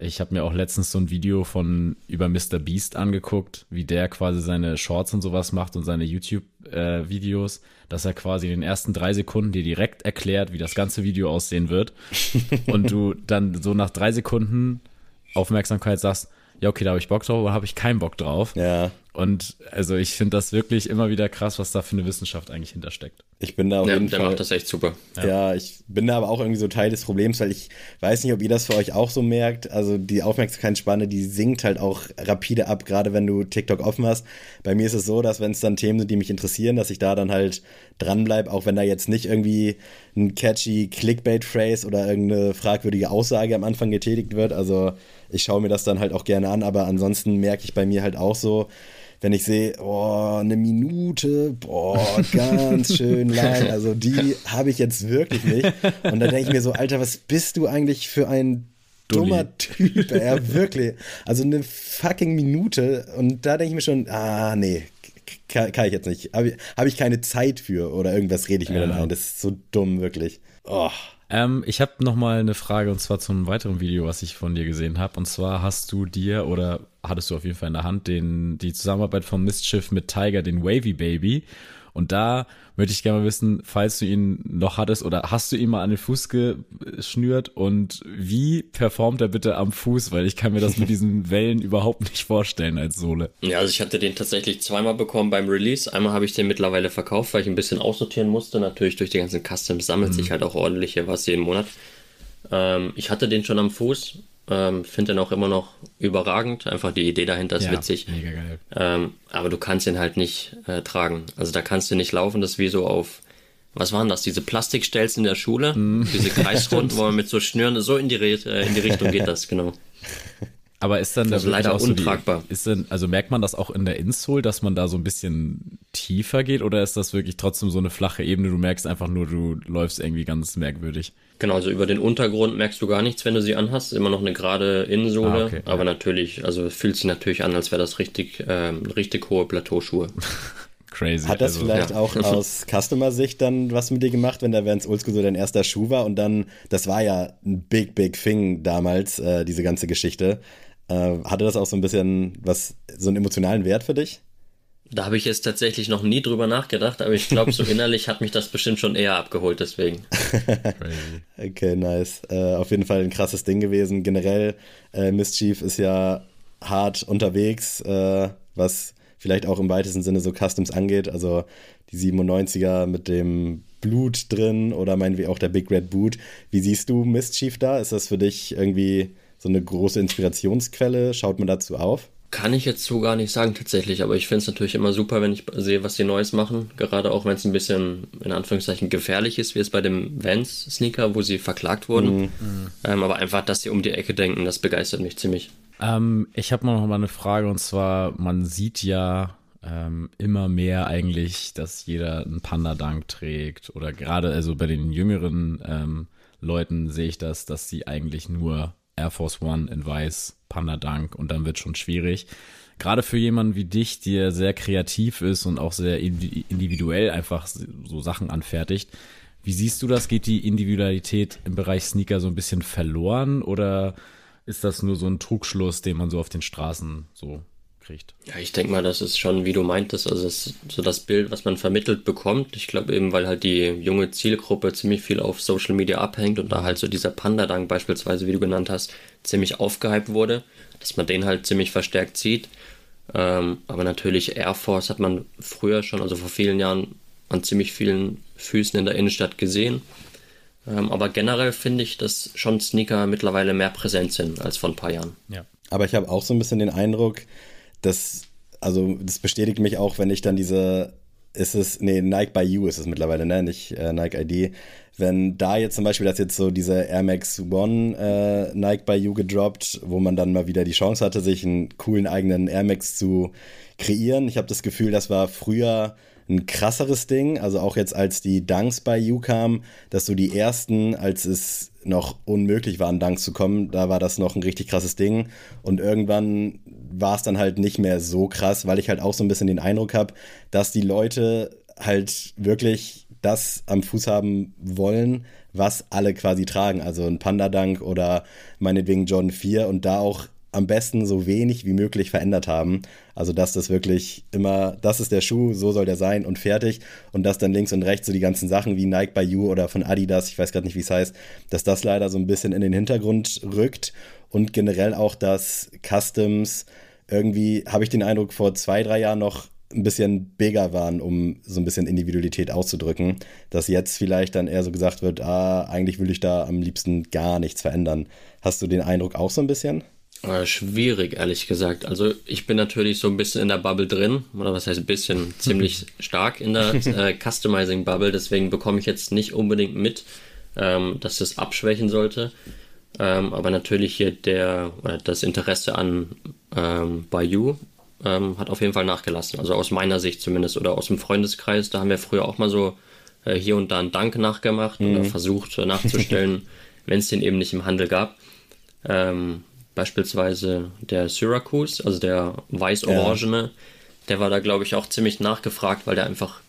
Ich habe mir auch letztens so ein Video von über Mr. Beast angeguckt, wie der quasi seine Shorts und sowas macht und seine YouTube-Videos, äh, dass er quasi in den ersten drei Sekunden dir direkt erklärt, wie das ganze Video aussehen wird. und du dann so nach drei Sekunden Aufmerksamkeit sagst, ja, okay, da habe ich Bock drauf oder habe ich keinen Bock drauf. Ja. Und also ich finde das wirklich immer wieder krass, was da für eine Wissenschaft eigentlich hintersteckt. Ich bin da auf ja, jeden der Fall. macht das echt super. Ja. ja. ich bin da aber auch irgendwie so Teil des Problems, weil ich weiß nicht, ob ihr das für euch auch so merkt. Also die Aufmerksamkeitsspanne, die sinkt halt auch rapide ab, gerade wenn du TikTok offen hast. Bei mir ist es so, dass wenn es dann Themen sind, die mich interessieren, dass ich da dann halt dranbleibe, auch wenn da jetzt nicht irgendwie ein catchy Clickbait-Phrase oder irgendeine fragwürdige Aussage am Anfang getätigt wird. Also ich schaue mir das dann halt auch gerne an, aber ansonsten merke ich bei mir halt auch so, wenn ich sehe, oh, eine Minute, boah, ganz schön lang. Also die habe ich jetzt wirklich nicht. Und dann denke ich mir so, Alter, was bist du eigentlich für ein dummer Typ? Ja, wirklich. Also eine fucking Minute. Und da denke ich mir schon, ah, nee, kann, kann ich jetzt nicht. Habe ich, hab ich keine Zeit für oder irgendwas rede ich mir ja. dann ein. Das ist so dumm, wirklich. Oh. Ähm, ich habe noch mal eine Frage und zwar zu einem weiteren Video, was ich von dir gesehen habe. Und zwar hast du dir oder hattest du auf jeden Fall in der Hand den, die Zusammenarbeit von Mischief mit Tiger, den Wavy Baby. Und da möchte ich gerne mal wissen, falls du ihn noch hattest oder hast du ihn mal an den Fuß geschnürt und wie performt er bitte am Fuß? Weil ich kann mir das mit diesen Wellen überhaupt nicht vorstellen als Sohle. Ja, also ich hatte den tatsächlich zweimal bekommen beim Release. Einmal habe ich den mittlerweile verkauft, weil ich ein bisschen aussortieren musste. Natürlich durch die ganzen Customs sammelt mhm. sich halt auch ordentliche was jeden Monat. Ähm, ich hatte den schon am Fuß ähm, Finde den auch immer noch überragend. Einfach die Idee dahinter ist ja, witzig. Mega geil. Ähm, aber du kannst ihn halt nicht äh, tragen. Also da kannst du nicht laufen. Das ist wie so auf, was waren das? Diese Plastikstelzen in der Schule? Mm. Diese Kreisrunden, wo man mit so Schnüren, so in die, äh, in die Richtung geht das, genau. Aber ist dann das ist leider untragbar. Die, ist denn, also merkt man das auch in der Insole, dass man da so ein bisschen tiefer geht oder ist das wirklich trotzdem so eine flache Ebene? Du merkst einfach nur, du läufst irgendwie ganz merkwürdig. Genau, also über den Untergrund merkst du gar nichts, wenn du sie anhast. Immer noch eine gerade Innensohle, ah, okay, aber ja. natürlich, also fühlt sich natürlich an, als wäre das richtig, ähm, richtig hohe Plateauschuhe. Crazy. Hat das also, vielleicht ja. auch aus Customer-Sicht dann was mit dir gemacht, wenn da Vans Oldschool so dein erster Schuh war und dann, das war ja ein big, big thing damals, äh, diese ganze Geschichte. Äh, hatte das auch so ein bisschen was, so einen emotionalen Wert für dich? Da habe ich jetzt tatsächlich noch nie drüber nachgedacht, aber ich glaube, so innerlich hat mich das bestimmt schon eher abgeholt, deswegen. okay, nice. Äh, auf jeden Fall ein krasses Ding gewesen. Generell, äh, Mischief ist ja hart unterwegs, äh, was vielleicht auch im weitesten Sinne so Customs angeht. Also die 97er mit dem Blut drin oder meinen wir auch der Big Red Boot. Wie siehst du Mischief da? Ist das für dich irgendwie so eine große Inspirationsquelle? Schaut man dazu auf? Kann ich jetzt so gar nicht sagen tatsächlich, aber ich finde es natürlich immer super, wenn ich sehe, was die Neues machen. Gerade auch wenn es ein bisschen in Anführungszeichen gefährlich ist, wie es bei dem Vans-Sneaker, wo sie verklagt wurden. Mhm. Ähm, aber einfach, dass sie um die Ecke denken, das begeistert mich ziemlich. Ähm, ich habe noch mal eine Frage und zwar, man sieht ja ähm, immer mehr eigentlich, dass jeder einen Panda-Dank trägt oder gerade also bei den jüngeren ähm, Leuten sehe ich das, dass sie eigentlich nur Air Force One in weiß, Panda Dank und dann wird schon schwierig. Gerade für jemanden wie dich, der sehr kreativ ist und auch sehr individuell einfach so Sachen anfertigt. Wie siehst du das? Geht die Individualität im Bereich Sneaker so ein bisschen verloren oder ist das nur so ein Trugschluss, den man so auf den Straßen so kriegt. Ja, ich denke mal, das ist schon, wie du meintest, also das so das Bild, was man vermittelt bekommt. Ich glaube eben, weil halt die junge Zielgruppe ziemlich viel auf Social Media abhängt und da halt so dieser Panda-Dank beispielsweise, wie du genannt hast, ziemlich aufgehypt wurde, dass man den halt ziemlich verstärkt sieht. Ähm, aber natürlich Air Force hat man früher schon, also vor vielen Jahren, an ziemlich vielen Füßen in der Innenstadt gesehen. Ähm, aber generell finde ich, dass schon Sneaker mittlerweile mehr präsent sind als vor ein paar Jahren. Ja. Aber ich habe auch so ein bisschen den Eindruck, das, also das bestätigt mich auch, wenn ich dann diese, ist es, nee, Nike by You ist es mittlerweile, ne, nicht äh, Nike ID. Wenn da jetzt zum Beispiel, das jetzt so diese Air Max One äh, Nike by You gedroppt, wo man dann mal wieder die Chance hatte, sich einen coolen eigenen Air Max zu kreieren. Ich habe das Gefühl, das war früher ein krasseres Ding. Also auch jetzt als die Dunks bei You kamen, dass so die ersten, als es noch unmöglich war, an Dunks zu kommen, da war das noch ein richtig krasses Ding. Und irgendwann war es dann halt nicht mehr so krass, weil ich halt auch so ein bisschen den Eindruck habe, dass die Leute halt wirklich das am Fuß haben wollen, was alle quasi tragen. Also ein Panda-Dank oder meinetwegen John 4 und da auch am besten so wenig wie möglich verändert haben. Also, dass das wirklich immer, das ist der Schuh, so soll der sein und fertig. Und dass dann links und rechts so die ganzen Sachen wie Nike by You oder von Adidas, ich weiß gerade nicht, wie es heißt, dass das leider so ein bisschen in den Hintergrund rückt. Und generell auch, dass Customs irgendwie, habe ich den Eindruck, vor zwei, drei Jahren noch ein bisschen bigger waren, um so ein bisschen Individualität auszudrücken, dass jetzt vielleicht dann eher so gesagt wird, ah, eigentlich will ich da am liebsten gar nichts verändern. Hast du den Eindruck auch so ein bisschen? Äh, schwierig, ehrlich gesagt. Also ich bin natürlich so ein bisschen in der Bubble drin, oder was heißt ein bisschen, ziemlich stark in der äh, Customizing-Bubble, deswegen bekomme ich jetzt nicht unbedingt mit, ähm, dass das abschwächen sollte. Ähm, aber natürlich hier der, äh, das Interesse an ähm, Bayou ähm, hat auf jeden Fall nachgelassen. Also aus meiner Sicht zumindest oder aus dem Freundeskreis, da haben wir früher auch mal so äh, hier und da einen Dank nachgemacht mhm. oder versucht nachzustellen, wenn es den eben nicht im Handel gab. Ähm, Beispielsweise der Syracuse, also der weiß-orangene, ja. der war da, glaube ich, auch ziemlich nachgefragt, weil der einfach,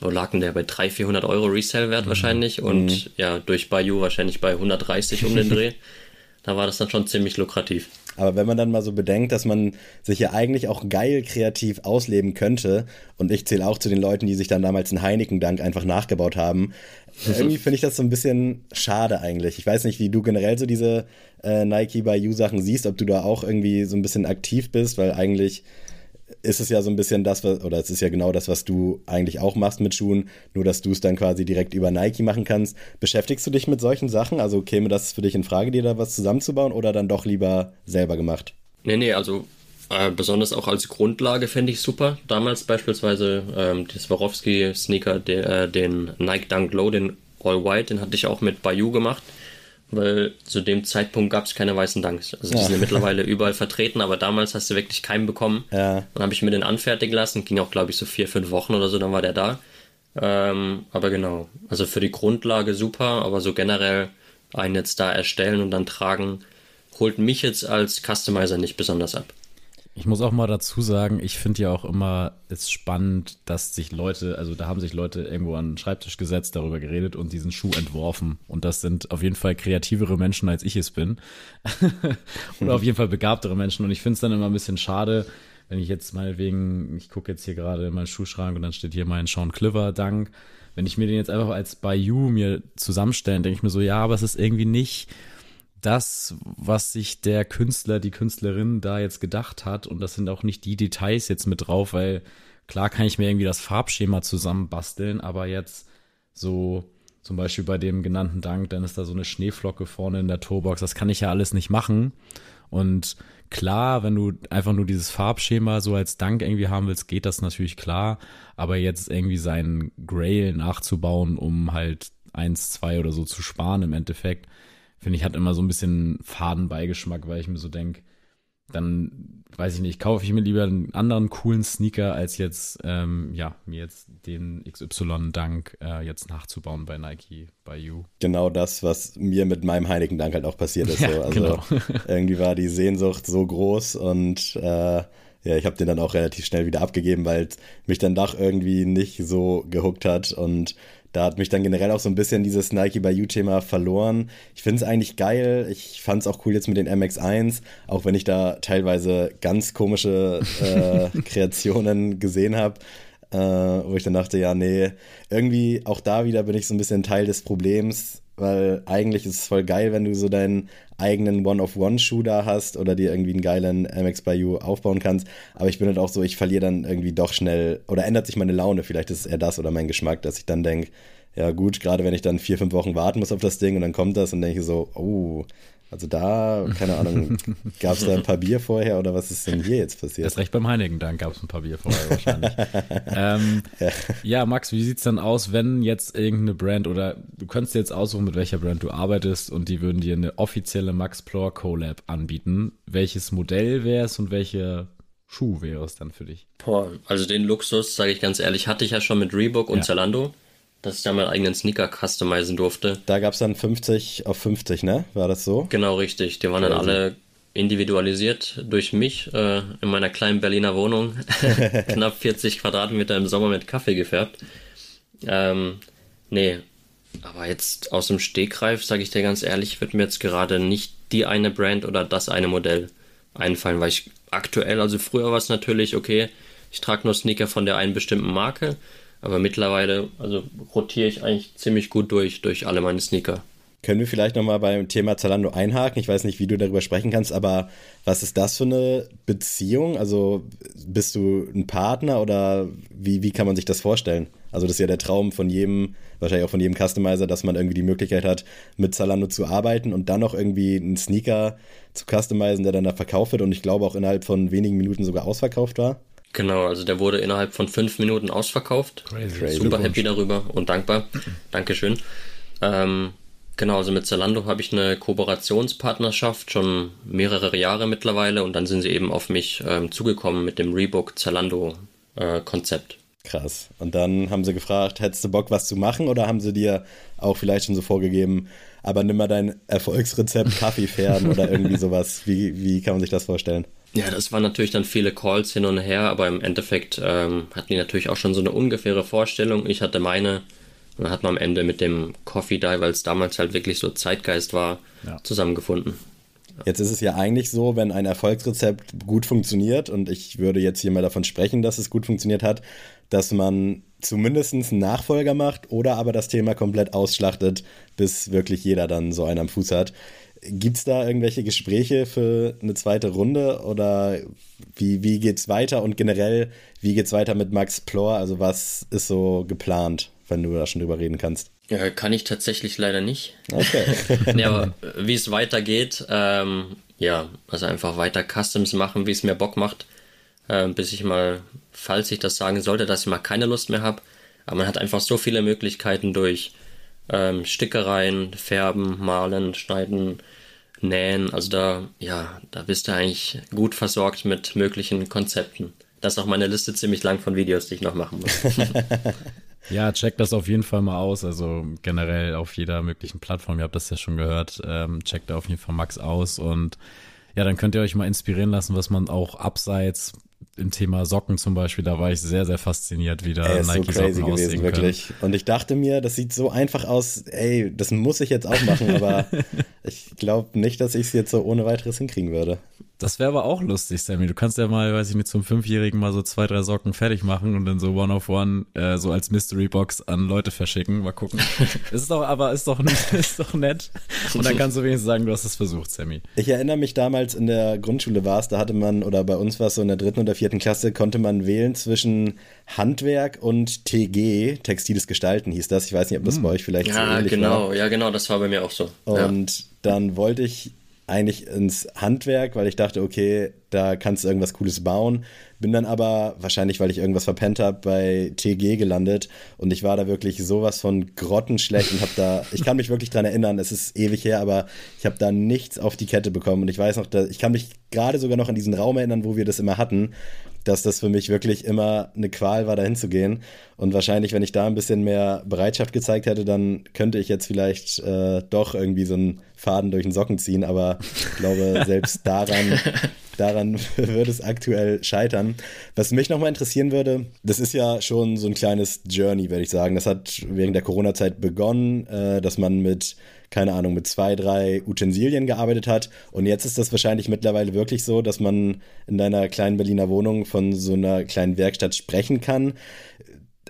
wo lag denn der, bei 300, 400 Euro Resale-Wert mhm. wahrscheinlich und mhm. ja, durch Bayou wahrscheinlich bei 130 um den Dreh. da war das dann schon ziemlich lukrativ. Aber wenn man dann mal so bedenkt, dass man sich ja eigentlich auch geil kreativ ausleben könnte, und ich zähle auch zu den Leuten, die sich dann damals einen Heineken-Dank einfach nachgebaut haben, irgendwie finde ich das so ein bisschen schade eigentlich. Ich weiß nicht, wie du generell so diese äh, Nike by You Sachen siehst, ob du da auch irgendwie so ein bisschen aktiv bist, weil eigentlich ist es ja so ein bisschen das, was, oder es ist ja genau das, was du eigentlich auch machst mit Schuhen, nur dass du es dann quasi direkt über Nike machen kannst. Beschäftigst du dich mit solchen Sachen? Also käme das für dich in Frage, dir da was zusammenzubauen oder dann doch lieber selber gemacht? Nee, nee, also äh, besonders auch als Grundlage fände ich super. Damals beispielsweise ähm, die Swarovski-Sneaker, den, äh, den Nike Dunk Low, den All White, den hatte ich auch mit Bayou gemacht weil zu dem Zeitpunkt gab es keine weißen Dunks. Also die ja. sind ja mittlerweile überall vertreten, aber damals hast du wirklich keinen bekommen. Ja. Dann habe ich mir den anfertigen lassen, ging auch glaube ich so vier, fünf Wochen oder so, dann war der da. Ähm, aber genau, also für die Grundlage super, aber so generell einen jetzt da erstellen und dann tragen, holt mich jetzt als Customizer nicht besonders ab. Ich muss auch mal dazu sagen, ich finde ja auch immer es spannend, dass sich Leute, also da haben sich Leute irgendwo an den Schreibtisch gesetzt, darüber geredet und diesen Schuh entworfen. Und das sind auf jeden Fall kreativere Menschen, als ich es bin. Oder auf jeden Fall begabtere Menschen. Und ich finde es dann immer ein bisschen schade, wenn ich jetzt meinetwegen, ich gucke jetzt hier gerade in meinen Schuhschrank und dann steht hier mein Sean Cliver Dank. Wenn ich mir den jetzt einfach als Bayou mir zusammenstellen, denke ich mir so, ja, aber es ist irgendwie nicht das, was sich der Künstler, die Künstlerin da jetzt gedacht hat. Und das sind auch nicht die Details jetzt mit drauf, weil klar kann ich mir irgendwie das Farbschema zusammenbasteln, aber jetzt so zum Beispiel bei dem genannten Dank, dann ist da so eine Schneeflocke vorne in der Tourbox. Das kann ich ja alles nicht machen. Und klar, wenn du einfach nur dieses Farbschema so als Dank irgendwie haben willst, geht das natürlich klar. Aber jetzt irgendwie seinen Grail nachzubauen, um halt eins, zwei oder so zu sparen im Endeffekt, finde ich, hat immer so ein bisschen Fadenbeigeschmack, weil ich mir so denke, dann weiß ich nicht, kaufe ich mir lieber einen anderen coolen Sneaker, als jetzt, ähm, ja, mir jetzt den XY-Dank äh, jetzt nachzubauen bei Nike, bei You. Genau das, was mir mit meinem Heineken-Dank halt auch passiert ist. Ja, so. Also genau. irgendwie war die Sehnsucht so groß und äh, ja, ich habe den dann auch relativ schnell wieder abgegeben, weil mich dann doch irgendwie nicht so gehuckt hat und da hat mich dann generell auch so ein bisschen dieses Nike by You-Thema verloren. Ich finde es eigentlich geil. Ich fand es auch cool jetzt mit den MX1, auch wenn ich da teilweise ganz komische äh, Kreationen gesehen habe. Äh, wo ich dann dachte, ja, nee, irgendwie auch da wieder bin ich so ein bisschen Teil des Problems, weil eigentlich ist es voll geil, wenn du so deinen eigenen One-of-One-Schuh da hast oder dir irgendwie einen geilen MX by You aufbauen kannst. Aber ich bin halt auch so, ich verliere dann irgendwie doch schnell oder ändert sich meine Laune. Vielleicht ist es eher das oder mein Geschmack, dass ich dann denke, ja gut, gerade wenn ich dann vier, fünf Wochen warten muss auf das Ding und dann kommt das und denke ich so, oh, also da, keine Ahnung, gab es da ein paar Bier vorher oder was ist denn hier jetzt passiert? Das recht beim Heineken, dann gab es ein paar Bier vorher wahrscheinlich. ähm, ja. ja. Max, wie sieht es dann aus, wenn jetzt irgendeine Brand oder du könntest jetzt aussuchen, mit welcher Brand du arbeitest und die würden dir eine offizielle Max Plor Collab anbieten. Welches Modell wäre es und welche Schuh wäre es dann für dich? Boah, also den Luxus, sage ich ganz ehrlich, hatte ich ja schon mit Reebok und ja. Zalando dass ich da meinen eigenen Sneaker customizen durfte. Da gab es dann 50 auf 50, ne? War das so? Genau, richtig. Die waren dann alle individualisiert durch mich äh, in meiner kleinen Berliner Wohnung. Knapp 40 Quadratmeter im Sommer mit Kaffee gefärbt. Ähm, nee, aber jetzt aus dem Stegreif, sage ich dir ganz ehrlich, wird mir jetzt gerade nicht die eine Brand oder das eine Modell einfallen, weil ich aktuell, also früher war es natürlich, okay, ich trage nur Sneaker von der einen bestimmten Marke aber mittlerweile, also rotiere ich eigentlich ziemlich gut durch, durch alle meine Sneaker. Können wir vielleicht nochmal beim Thema Zalando einhaken? Ich weiß nicht, wie du darüber sprechen kannst, aber was ist das für eine Beziehung? Also bist du ein Partner oder wie, wie kann man sich das vorstellen? Also das ist ja der Traum von jedem, wahrscheinlich auch von jedem Customizer, dass man irgendwie die Möglichkeit hat, mit Zalando zu arbeiten und dann noch irgendwie einen Sneaker zu customizen, der dann da verkauft wird und ich glaube auch innerhalb von wenigen Minuten sogar ausverkauft war. Genau, also der wurde innerhalb von fünf Minuten ausverkauft. Crazy. Super happy darüber und dankbar. Dankeschön. Ähm, genau, also mit Zalando habe ich eine Kooperationspartnerschaft schon mehrere Jahre mittlerweile und dann sind sie eben auf mich ähm, zugekommen mit dem Rebook Zalando äh, Konzept. Krass. Und dann haben sie gefragt, hättest du Bock, was zu machen oder haben sie dir auch vielleicht schon so vorgegeben, aber nimm mal dein Erfolgsrezept Kaffee färben oder irgendwie sowas. Wie, wie kann man sich das vorstellen? Ja, das waren natürlich dann viele Calls hin und her, aber im Endeffekt ähm, hatten die natürlich auch schon so eine ungefähre Vorstellung. Ich hatte meine und dann hat man am Ende mit dem Coffee Die, weil es damals halt wirklich so Zeitgeist war, ja. zusammengefunden. Jetzt ist es ja eigentlich so, wenn ein Erfolgsrezept gut funktioniert, und ich würde jetzt hier mal davon sprechen, dass es gut funktioniert hat, dass man zumindest einen Nachfolger macht oder aber das Thema komplett ausschlachtet, bis wirklich jeder dann so einen am Fuß hat. Gibt es da irgendwelche Gespräche für eine zweite Runde oder wie, wie es weiter und generell, wie geht es weiter mit Max Plor? Also was ist so geplant, wenn du da schon drüber reden kannst? Ja, kann ich tatsächlich leider nicht. Okay. nee, aber wie es weitergeht, ähm, ja, also einfach weiter Customs machen, wie es mir Bock macht, äh, bis ich mal, falls ich das sagen sollte, dass ich mal keine Lust mehr habe. Aber man hat einfach so viele Möglichkeiten durch ähm, Stickereien, Färben, Malen, Schneiden, Nähen. Also da, ja, da bist du eigentlich gut versorgt mit möglichen Konzepten. Das ist auch meine Liste ziemlich lang von Videos, die ich noch machen muss. ja, checkt das auf jeden Fall mal aus. Also generell auf jeder möglichen Plattform. Ihr habt das ja schon gehört. Ähm, checkt da auf jeden Fall Max aus und ja, dann könnt ihr euch mal inspirieren lassen, was man auch abseits im Thema Socken zum Beispiel, da war ich sehr, sehr fasziniert, wie da ey, Nike so crazy Socken gewesen, wirklich. Können. Und ich dachte mir, das sieht so einfach aus, ey, das muss ich jetzt auch machen, aber ich glaube nicht, dass ich es jetzt so ohne weiteres hinkriegen würde. Das wäre aber auch lustig, Sammy. Du kannst ja mal, weiß ich nicht, zum Fünfjährigen mal so zwei, drei Socken fertig machen und dann so One of One äh, so als Mystery Box an Leute verschicken. Mal gucken. ist doch, aber ist doch, ist doch nett. Und dann kannst du wenigstens sagen, du hast es versucht, Sammy. Ich erinnere mich damals in der Grundschule war es, da hatte man, oder bei uns war es so in der dritten oder vierten Klasse, konnte man wählen zwischen Handwerk und TG, Textiles Gestalten hieß das. Ich weiß nicht, ob das hm. bei euch vielleicht ja, so ähnlich genau, war. Ja, genau, das war bei mir auch so. Und ja. dann wollte ich eigentlich ins Handwerk, weil ich dachte, okay, da kannst du irgendwas Cooles bauen. Bin dann aber, wahrscheinlich weil ich irgendwas verpennt habe, bei TG gelandet. Und ich war da wirklich sowas von grottenschlecht und habe da, ich kann mich wirklich dran erinnern, es ist ewig her, aber ich habe da nichts auf die Kette bekommen. Und ich weiß noch, ich kann mich gerade sogar noch an diesen Raum erinnern, wo wir das immer hatten dass das für mich wirklich immer eine Qual war, da hinzugehen. Und wahrscheinlich, wenn ich da ein bisschen mehr Bereitschaft gezeigt hätte, dann könnte ich jetzt vielleicht äh, doch irgendwie so einen Faden durch den Socken ziehen. Aber ich glaube, selbst daran, daran würde es aktuell scheitern. Was mich nochmal interessieren würde, das ist ja schon so ein kleines Journey, würde ich sagen. Das hat während der Corona-Zeit begonnen, äh, dass man mit keine Ahnung, mit zwei, drei Utensilien gearbeitet hat. Und jetzt ist das wahrscheinlich mittlerweile wirklich so, dass man in deiner kleinen Berliner Wohnung von so einer kleinen Werkstatt sprechen kann.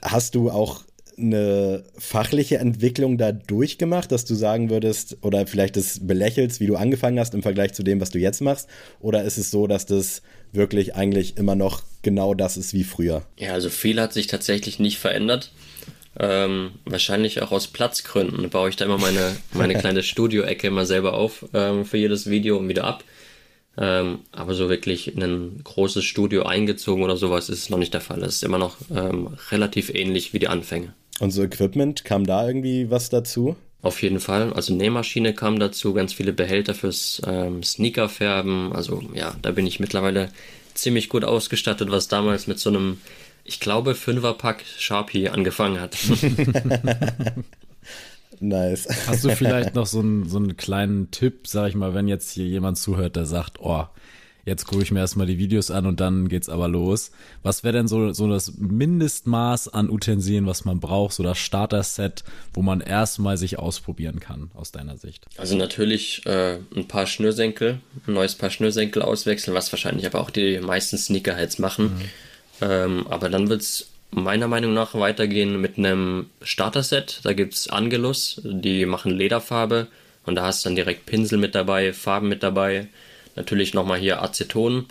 Hast du auch eine fachliche Entwicklung da durchgemacht, dass du sagen würdest oder vielleicht das belächelst, wie du angefangen hast im Vergleich zu dem, was du jetzt machst? Oder ist es so, dass das wirklich eigentlich immer noch genau das ist wie früher? Ja, also viel hat sich tatsächlich nicht verändert. Ähm, wahrscheinlich auch aus Platzgründen baue ich da immer meine, meine kleine Studio-Ecke immer selber auf ähm, für jedes Video und wieder ab. Ähm, aber so wirklich in ein großes Studio eingezogen oder sowas ist noch nicht der Fall. Es ist immer noch ähm, relativ ähnlich wie die Anfänge. Und so Equipment, kam da irgendwie was dazu? Auf jeden Fall. Also Nähmaschine kam dazu, ganz viele Behälter fürs ähm, Sneakerfärben. Also ja, da bin ich mittlerweile ziemlich gut ausgestattet, was damals mit so einem ich glaube, Fünferpack Sharpie angefangen hat. nice. Hast du vielleicht noch so einen, so einen kleinen Tipp, sag ich mal, wenn jetzt hier jemand zuhört, der sagt, oh, jetzt gucke ich mir erstmal die Videos an und dann geht's aber los. Was wäre denn so, so das Mindestmaß an Utensilien, was man braucht, so das Starter-Set, wo man erstmal sich ausprobieren kann, aus deiner Sicht? Also natürlich äh, ein paar Schnürsenkel, ein neues Paar Schnürsenkel auswechseln, was wahrscheinlich aber auch die meisten Sneakerheads machen. Mhm ähm, aber dann wird es meiner Meinung nach weitergehen mit einem Starter-Set. Da gibt es Angelus, die machen Lederfarbe und da hast du dann direkt Pinsel mit dabei, Farben mit dabei. Natürlich nochmal hier Aceton,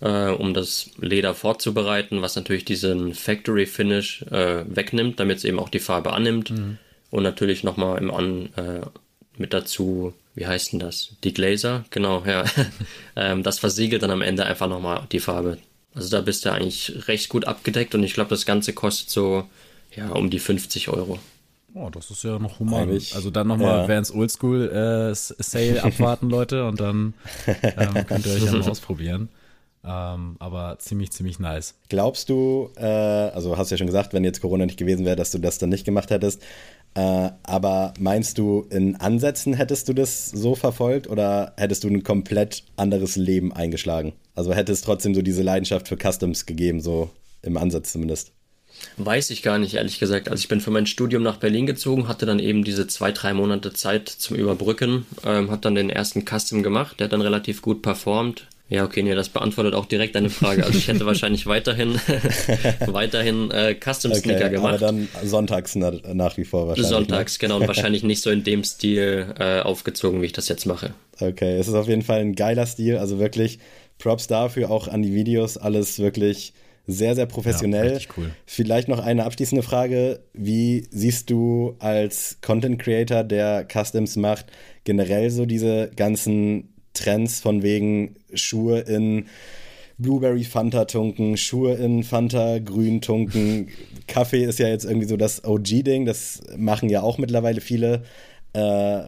äh, um das Leder vorzubereiten, was natürlich diesen Factory Finish äh, wegnimmt, damit es eben auch die Farbe annimmt. Mhm. Und natürlich nochmal im An äh, mit dazu, wie heißt denn das? Die Glaser, genau, ja. ähm, das versiegelt dann am Ende einfach nochmal die Farbe. Also da bist du eigentlich recht gut abgedeckt und ich glaube, das Ganze kostet so ja um die 50 Euro. Oh, das ist ja noch human. Eigentlich, also dann nochmal ja. Vans Oldschool äh, Sale abwarten, Leute, und dann ähm, könnt ihr euch ja mal ausprobieren. Ähm, aber ziemlich, ziemlich nice. Glaubst du, äh, also hast du ja schon gesagt, wenn jetzt Corona nicht gewesen wäre, dass du das dann nicht gemacht hättest, äh, aber meinst du, in Ansätzen hättest du das so verfolgt oder hättest du ein komplett anderes Leben eingeschlagen? Also hätte es trotzdem so diese Leidenschaft für Customs gegeben, so im Ansatz zumindest? Weiß ich gar nicht, ehrlich gesagt. Also ich bin für mein Studium nach Berlin gezogen, hatte dann eben diese zwei, drei Monate Zeit zum Überbrücken, ähm, habe dann den ersten Custom gemacht, der hat dann relativ gut performt. Ja, okay, nee, das beantwortet auch direkt deine Frage. Also ich hätte wahrscheinlich weiterhin weiterhin äh, Custom Sneaker okay, gemacht. Aber dann sonntags na, nach wie vor wahrscheinlich. Ne? Sonntags, ne? genau, und wahrscheinlich nicht so in dem Stil äh, aufgezogen, wie ich das jetzt mache. Okay, es ist auf jeden Fall ein geiler Stil, also wirklich Props dafür, auch an die Videos, alles wirklich sehr, sehr professionell. Ja, cool. Vielleicht noch eine abschließende Frage. Wie siehst du als Content Creator, der Customs macht, generell so diese ganzen Trends von wegen Schuhe in Blueberry Fanta tunken, Schuhe in Fanta grün tunken. Kaffee ist ja jetzt irgendwie so das OG-Ding, das machen ja auch mittlerweile viele. Äh,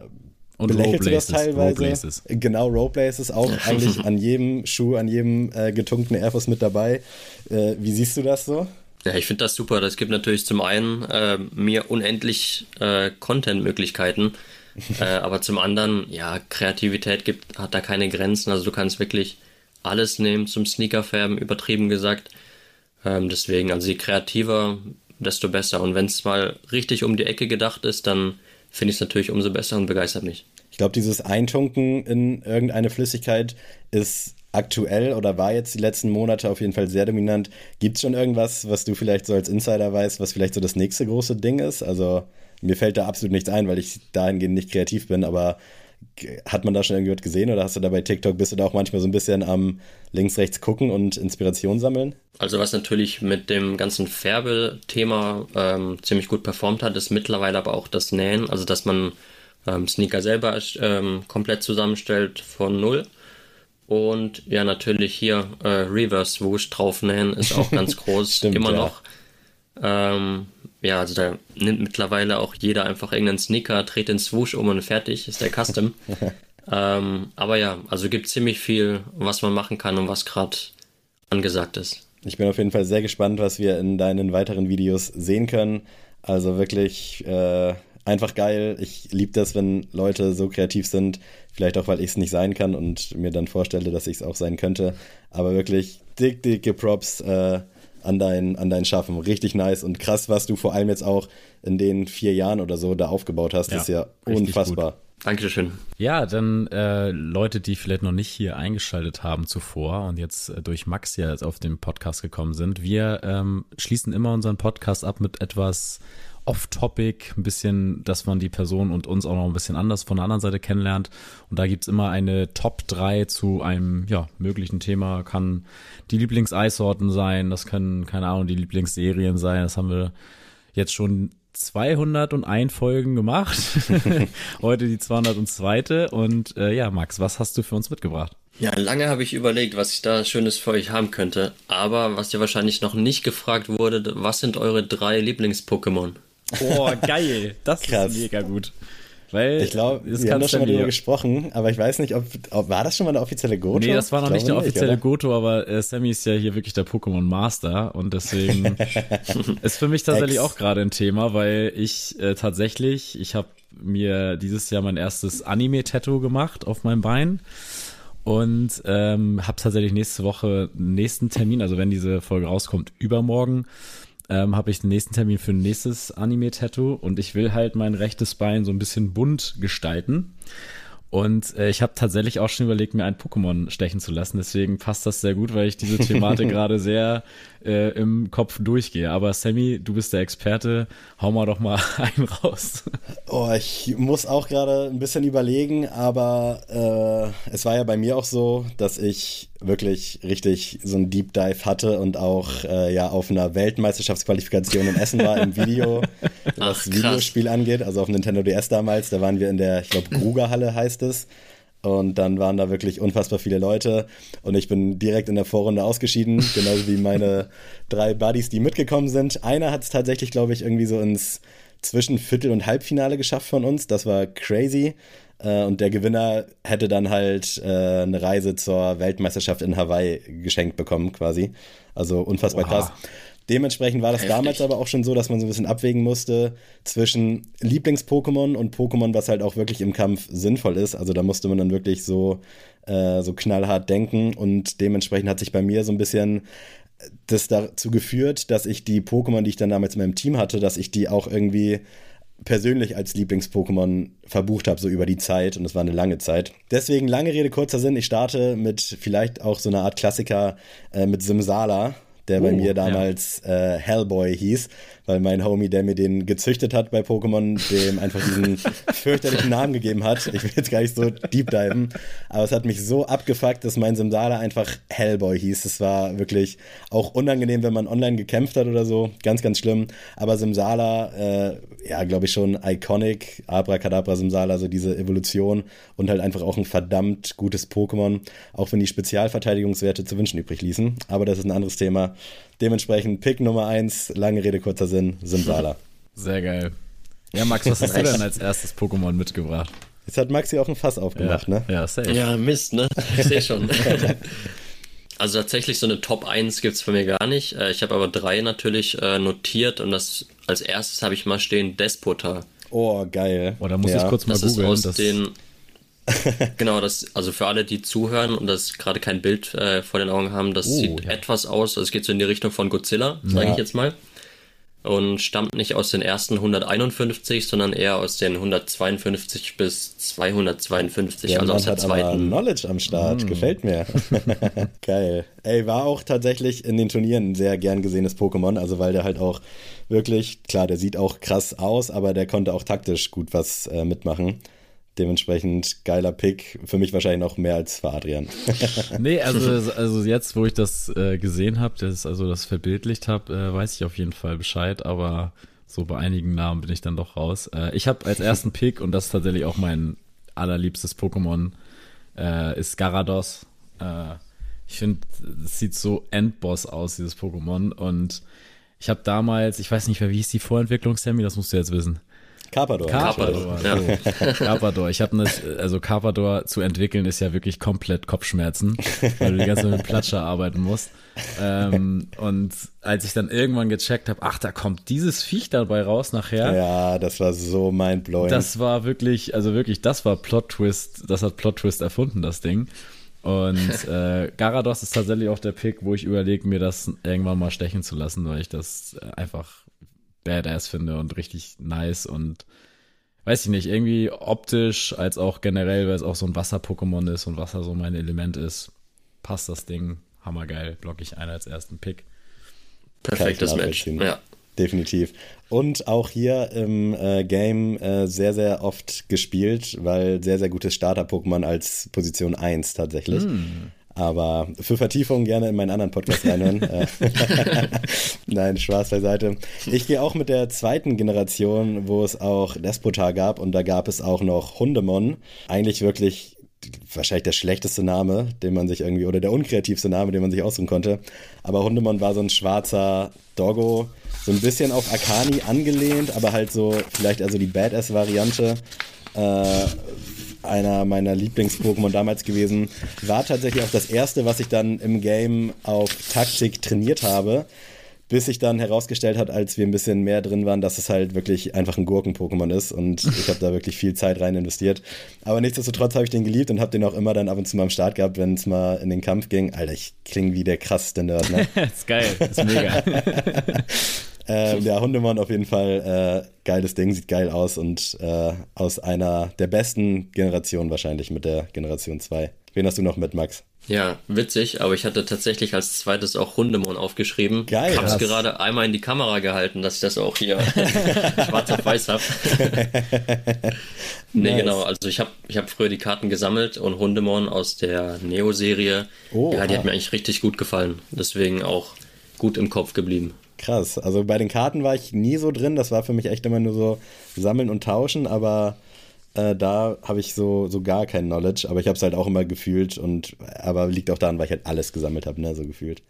und belächelst du das teilweise? Roleplaces. Genau, Roleplaces auch eigentlich an jedem Schuh, an jedem äh, getunkten Airforce mit dabei. Äh, wie siehst du das so? Ja, ich finde das super. Das gibt natürlich zum einen äh, mir unendlich äh, Content-Möglichkeiten äh, aber zum anderen, ja, Kreativität gibt, hat da keine Grenzen. Also du kannst wirklich alles nehmen zum Sneakerfärben, übertrieben gesagt. Ähm, deswegen, also je kreativer, desto besser. Und wenn es mal richtig um die Ecke gedacht ist, dann finde ich es natürlich umso besser und begeistert mich. Ich glaube, dieses Eintunken in irgendeine Flüssigkeit ist aktuell oder war jetzt die letzten Monate auf jeden Fall sehr dominant. Gibt es schon irgendwas, was du vielleicht so als Insider weißt, was vielleicht so das nächste große Ding ist? Also mir fällt da absolut nichts ein, weil ich dahingehend nicht kreativ bin, aber hat man da schon irgendwas gesehen oder hast du da bei TikTok, bist du da auch manchmal so ein bisschen am links, rechts gucken und Inspiration sammeln? Also was natürlich mit dem ganzen Färbel-Thema ähm, ziemlich gut performt hat, ist mittlerweile aber auch das Nähen, also dass man ähm, Sneaker selber ähm, komplett zusammenstellt von null. Und ja, natürlich hier äh, Reverse Swoosh draufnähen ist auch ganz groß, Stimmt, immer ja. noch. Ähm, ja, also da nimmt mittlerweile auch jeder einfach irgendeinen Sneaker, dreht den Swoosh um und fertig ist der Custom. ähm, aber ja, also gibt ziemlich viel, was man machen kann und was gerade angesagt ist. Ich bin auf jeden Fall sehr gespannt, was wir in deinen weiteren Videos sehen können. Also wirklich äh, einfach geil. Ich liebe das, wenn Leute so kreativ sind. Vielleicht auch, weil ich es nicht sein kann und mir dann vorstelle, dass ich es auch sein könnte. Aber wirklich dick, dicke Props äh, an, dein, an dein Schaffen. Richtig nice und krass, was du vor allem jetzt auch in den vier Jahren oder so da aufgebaut hast. Ja, ist ja unfassbar. Dankeschön. Ja, dann äh, Leute, die vielleicht noch nicht hier eingeschaltet haben zuvor und jetzt äh, durch Max ja jetzt auf den Podcast gekommen sind. Wir ähm, schließen immer unseren Podcast ab mit etwas off-topic, ein bisschen, dass man die Person und uns auch noch ein bisschen anders von der anderen Seite kennenlernt. Und da gibt's immer eine Top 3 zu einem ja, möglichen Thema. Kann die Lieblings-Eissorten sein, das können, keine Ahnung, die Lieblingsserien sein. Das haben wir jetzt schon 201 Folgen gemacht. Heute die 202. Und äh, ja, Max, was hast du für uns mitgebracht? Ja, lange habe ich überlegt, was ich da Schönes für euch haben könnte. Aber was dir wahrscheinlich noch nicht gefragt wurde, was sind eure drei Lieblings-Pokémon? Oh, geil. Das Krass. ist mega gut. Weil Ich glaube, wir haben kannst schon mal mir- gesprochen, aber ich weiß nicht, ob, ob war das schon mal der offizielle Goto? Nee, das war noch Ich nicht der glaube offizielle oder? Goto, aber äh, Sammy ist ja hier wirklich der Pokémon Master und deswegen ist für mich tatsächlich auch gerade ein Thema, weil ich äh, tatsächlich, ich habe mir dieses Jahr mein erstes Anime-Tattoo gemacht auf meinem Bein und ähm, habe tatsächlich nächste Woche einen nächsten Termin, also wenn diese Folge rauskommt, übermorgen ähm, habe ich den nächsten Termin für ein nächstes Anime-Tattoo und ich will halt mein rechtes Bein so ein bisschen bunt gestalten. Und äh, ich habe tatsächlich auch schon überlegt, mir ein Pokémon stechen zu lassen. Deswegen passt das sehr gut, weil ich diese Thematik gerade sehr äh, im Kopf durchgehe. Aber Sammy, du bist der Experte. Hau mal doch mal einen raus. Oh, ich muss auch gerade ein bisschen überlegen, aber äh, es war ja bei mir auch so, dass ich wirklich richtig so ein Deep Dive hatte und auch äh, ja auf einer Weltmeisterschaftsqualifikation in Essen war im Video, was Ach. Videospiel angeht, also auf Nintendo DS damals, da waren wir in der, ich glaube, Grugerhalle heißt es. Und dann waren da wirklich unfassbar viele Leute. Und ich bin direkt in der Vorrunde ausgeschieden, genauso wie meine drei Buddies, die mitgekommen sind. Einer hat es tatsächlich, glaube ich, irgendwie so ins zwischen Viertel- und Halbfinale geschafft von uns. Das war crazy. Äh, Und der Gewinner hätte dann halt äh, eine Reise zur Weltmeisterschaft in Hawaii geschenkt bekommen, quasi. Also unfassbar Oha. krass. Dementsprechend war das Heftig. damals aber auch schon so, dass man so ein bisschen abwägen musste zwischen Lieblings-Pokémon und Pokémon, was halt auch wirklich im Kampf sinnvoll ist. Also da musste man dann wirklich so, äh, so knallhart denken und dementsprechend hat sich bei mir so ein bisschen das dazu geführt, dass ich die Pokémon, die ich dann damals in meinem Team hatte, dass ich die auch irgendwie persönlich als Lieblings-Pokémon verbucht habe, so über die Zeit. Und das war eine lange Zeit. Deswegen, lange Rede, kurzer Sinn. Ich starte mit vielleicht auch so einer Art Klassiker äh, mit Simsala, der bei Oh, mir ja. damals äh, Hellboy hieß, weil mein Homie, der mir den gezüchtet hat bei Pokémon, dem einfach diesen fürchterlichen Namen gegeben hat. Ich will jetzt gar nicht so deep diven, aber es hat mich so abgefuckt, dass mein Simsala einfach Hellboy hieß. Es war wirklich auch unangenehm, wenn man online gekämpft hat oder so. Ganz, ganz schlimm. Aber Simsala, äh, ja, glaube ich schon iconic. Abracadabra Simsala, so diese Evolution und halt einfach auch ein verdammt gutes Pokémon, auch wenn die Spezialverteidigungswerte zu wünschen übrig ließen. Aber das ist ein anderes Thema. Dementsprechend Pick Nummer eins, lange Rede, kurzer Sinn, Simsala. Sehr geil. Ja, Max, was hast du denn als erstes Pokémon mitgebracht? Jetzt hat Maxi auch ein Fass aufgemacht, ja. ne? Ja, safe. Ja, Mist, ne? Ich sehe schon. Also tatsächlich so eine Top 1 gibt's bei mir gar nicht. Äh, Ich habe aber drei natürlich äh, notiert und das als erstes habe ich mal stehen Despota. Oh, geil. Oh, da muss ja. ich kurz mal Das ist googeln. aus Das, den genau, das also für alle, die zuhören und das gerade kein Bild äh, vor den Augen haben, das Oh, sieht ja. etwas aus, also es geht so in die Richtung von Godzilla, sage Ja. ich jetzt mal. und stammt nicht aus den ersten 151, sondern eher aus den 152 bis 252, Ja, also aus der zweiten. Knowledge am Start. Mm. Gefällt mir. Geil. Ey, war auch tatsächlich in den Turnieren ein sehr gern gesehenes Pokémon, also weil der halt auch wirklich, klar, der sieht auch krass aus, aber der konnte auch taktisch gut was äh, mitmachen. Dementsprechend geiler Pick. Für mich wahrscheinlich noch mehr als für Adrian. Nee, also, also jetzt, wo ich das äh, gesehen habe, das also das verbildlicht habe, äh, weiß ich auf jeden Fall Bescheid, aber so bei einigen Namen bin ich dann doch raus. Äh, ich habe als ersten Pick, und das ist tatsächlich auch mein allerliebstes Pokémon, äh, ist Garados. Äh, ich finde, es sieht so Endboss aus, dieses Pokémon. Und ich habe damals, ich weiß nicht mehr, wie hieß die Vorentwicklung, Sammy, das musst du jetzt wissen. Carpador. Carpador, ja. Carpador. Ich habe das, also Carpador zu entwickeln ist ja wirklich komplett Kopfschmerzen, weil du die ganze Zeit mit Platscher arbeiten musst. Ähm, und als ich dann irgendwann gecheckt habe, ach, da kommt dieses Viech dabei raus nachher. Ja, das war so mindblowing. Das war wirklich, also wirklich, das war Plot Twist, das hat Plot Twist erfunden, das Ding. Und äh, Garados ist tatsächlich auch der Pick, wo ich überlege, mir das irgendwann mal stechen zu lassen, weil ich das einfach badass finde und richtig nice und weiß ich nicht, irgendwie optisch als auch generell, weil es auch so ein Wasser-Pokémon ist und Wasser so mein Element ist, passt das Ding hammergeil, block ich ein als ersten Pick. Perfektes Match. Ja. Definitiv. Und auch hier im äh, Game äh, sehr, sehr oft gespielt, weil sehr, sehr gutes Starter-Pokémon als Position 1 tatsächlich. Aber für Vertiefung gerne in meinen anderen Podcast reinhören. Äh, Nein, Spaß beiseite. Ich gehe auch mit der zweiten Generation, wo es auch Despotar gab und da gab es auch noch Hundemon. Eigentlich wirklich wahrscheinlich der schlechteste Name, den man sich irgendwie, oder der unkreativste Name, den man sich aussuchen konnte. Aber Hundemon war so ein schwarzer Doggo, so ein bisschen auf Akani angelehnt, aber halt so vielleicht also die Badass-Variante. Äh, einer meiner Lieblings-Pokémon damals gewesen. War tatsächlich auch das erste, was ich dann im Game auf Taktik trainiert habe. Bis sich dann herausgestellt hat, als wir ein bisschen mehr drin waren, dass es halt wirklich einfach ein Gurken-Pokémon ist. Und ich habe da wirklich viel Zeit rein investiert. Aber nichtsdestotrotz habe ich den geliebt und habe den auch immer dann ab und zu mal am Start gehabt, wenn es mal in den Kampf ging. Alter, ich klinge wie der krasseste Nerd, ne? das ist geil, das ist mega. Ähm, ja, Hundemon auf jeden Fall äh, geiles Ding, sieht geil aus und äh, aus einer der besten Generationen wahrscheinlich mit der Generation 2. Wen hast du noch mit, Max? Ja, witzig, aber ich hatte tatsächlich als zweites auch Hundemon aufgeschrieben. Geil, Hab's krass. gerade einmal in die Kamera gehalten, dass ich das auch hier schwarz auf weiß habe. nee, Nice. genau, also ich habe ich hab früher die Karten gesammelt und Hundemon aus der Neo-Serie, Oh, ja, die ah. hat mir eigentlich richtig gut gefallen. Deswegen auch gut im Kopf geblieben. Krass. Also bei den Karten war ich nie so drin. Das war für mich echt immer nur so sammeln und tauschen, aber äh, da habe ich so, so gar kein Knowledge. Aber ich habe es halt auch immer gefühlt und aber liegt auch daran, weil ich halt alles gesammelt habe, ne, so gefühlt.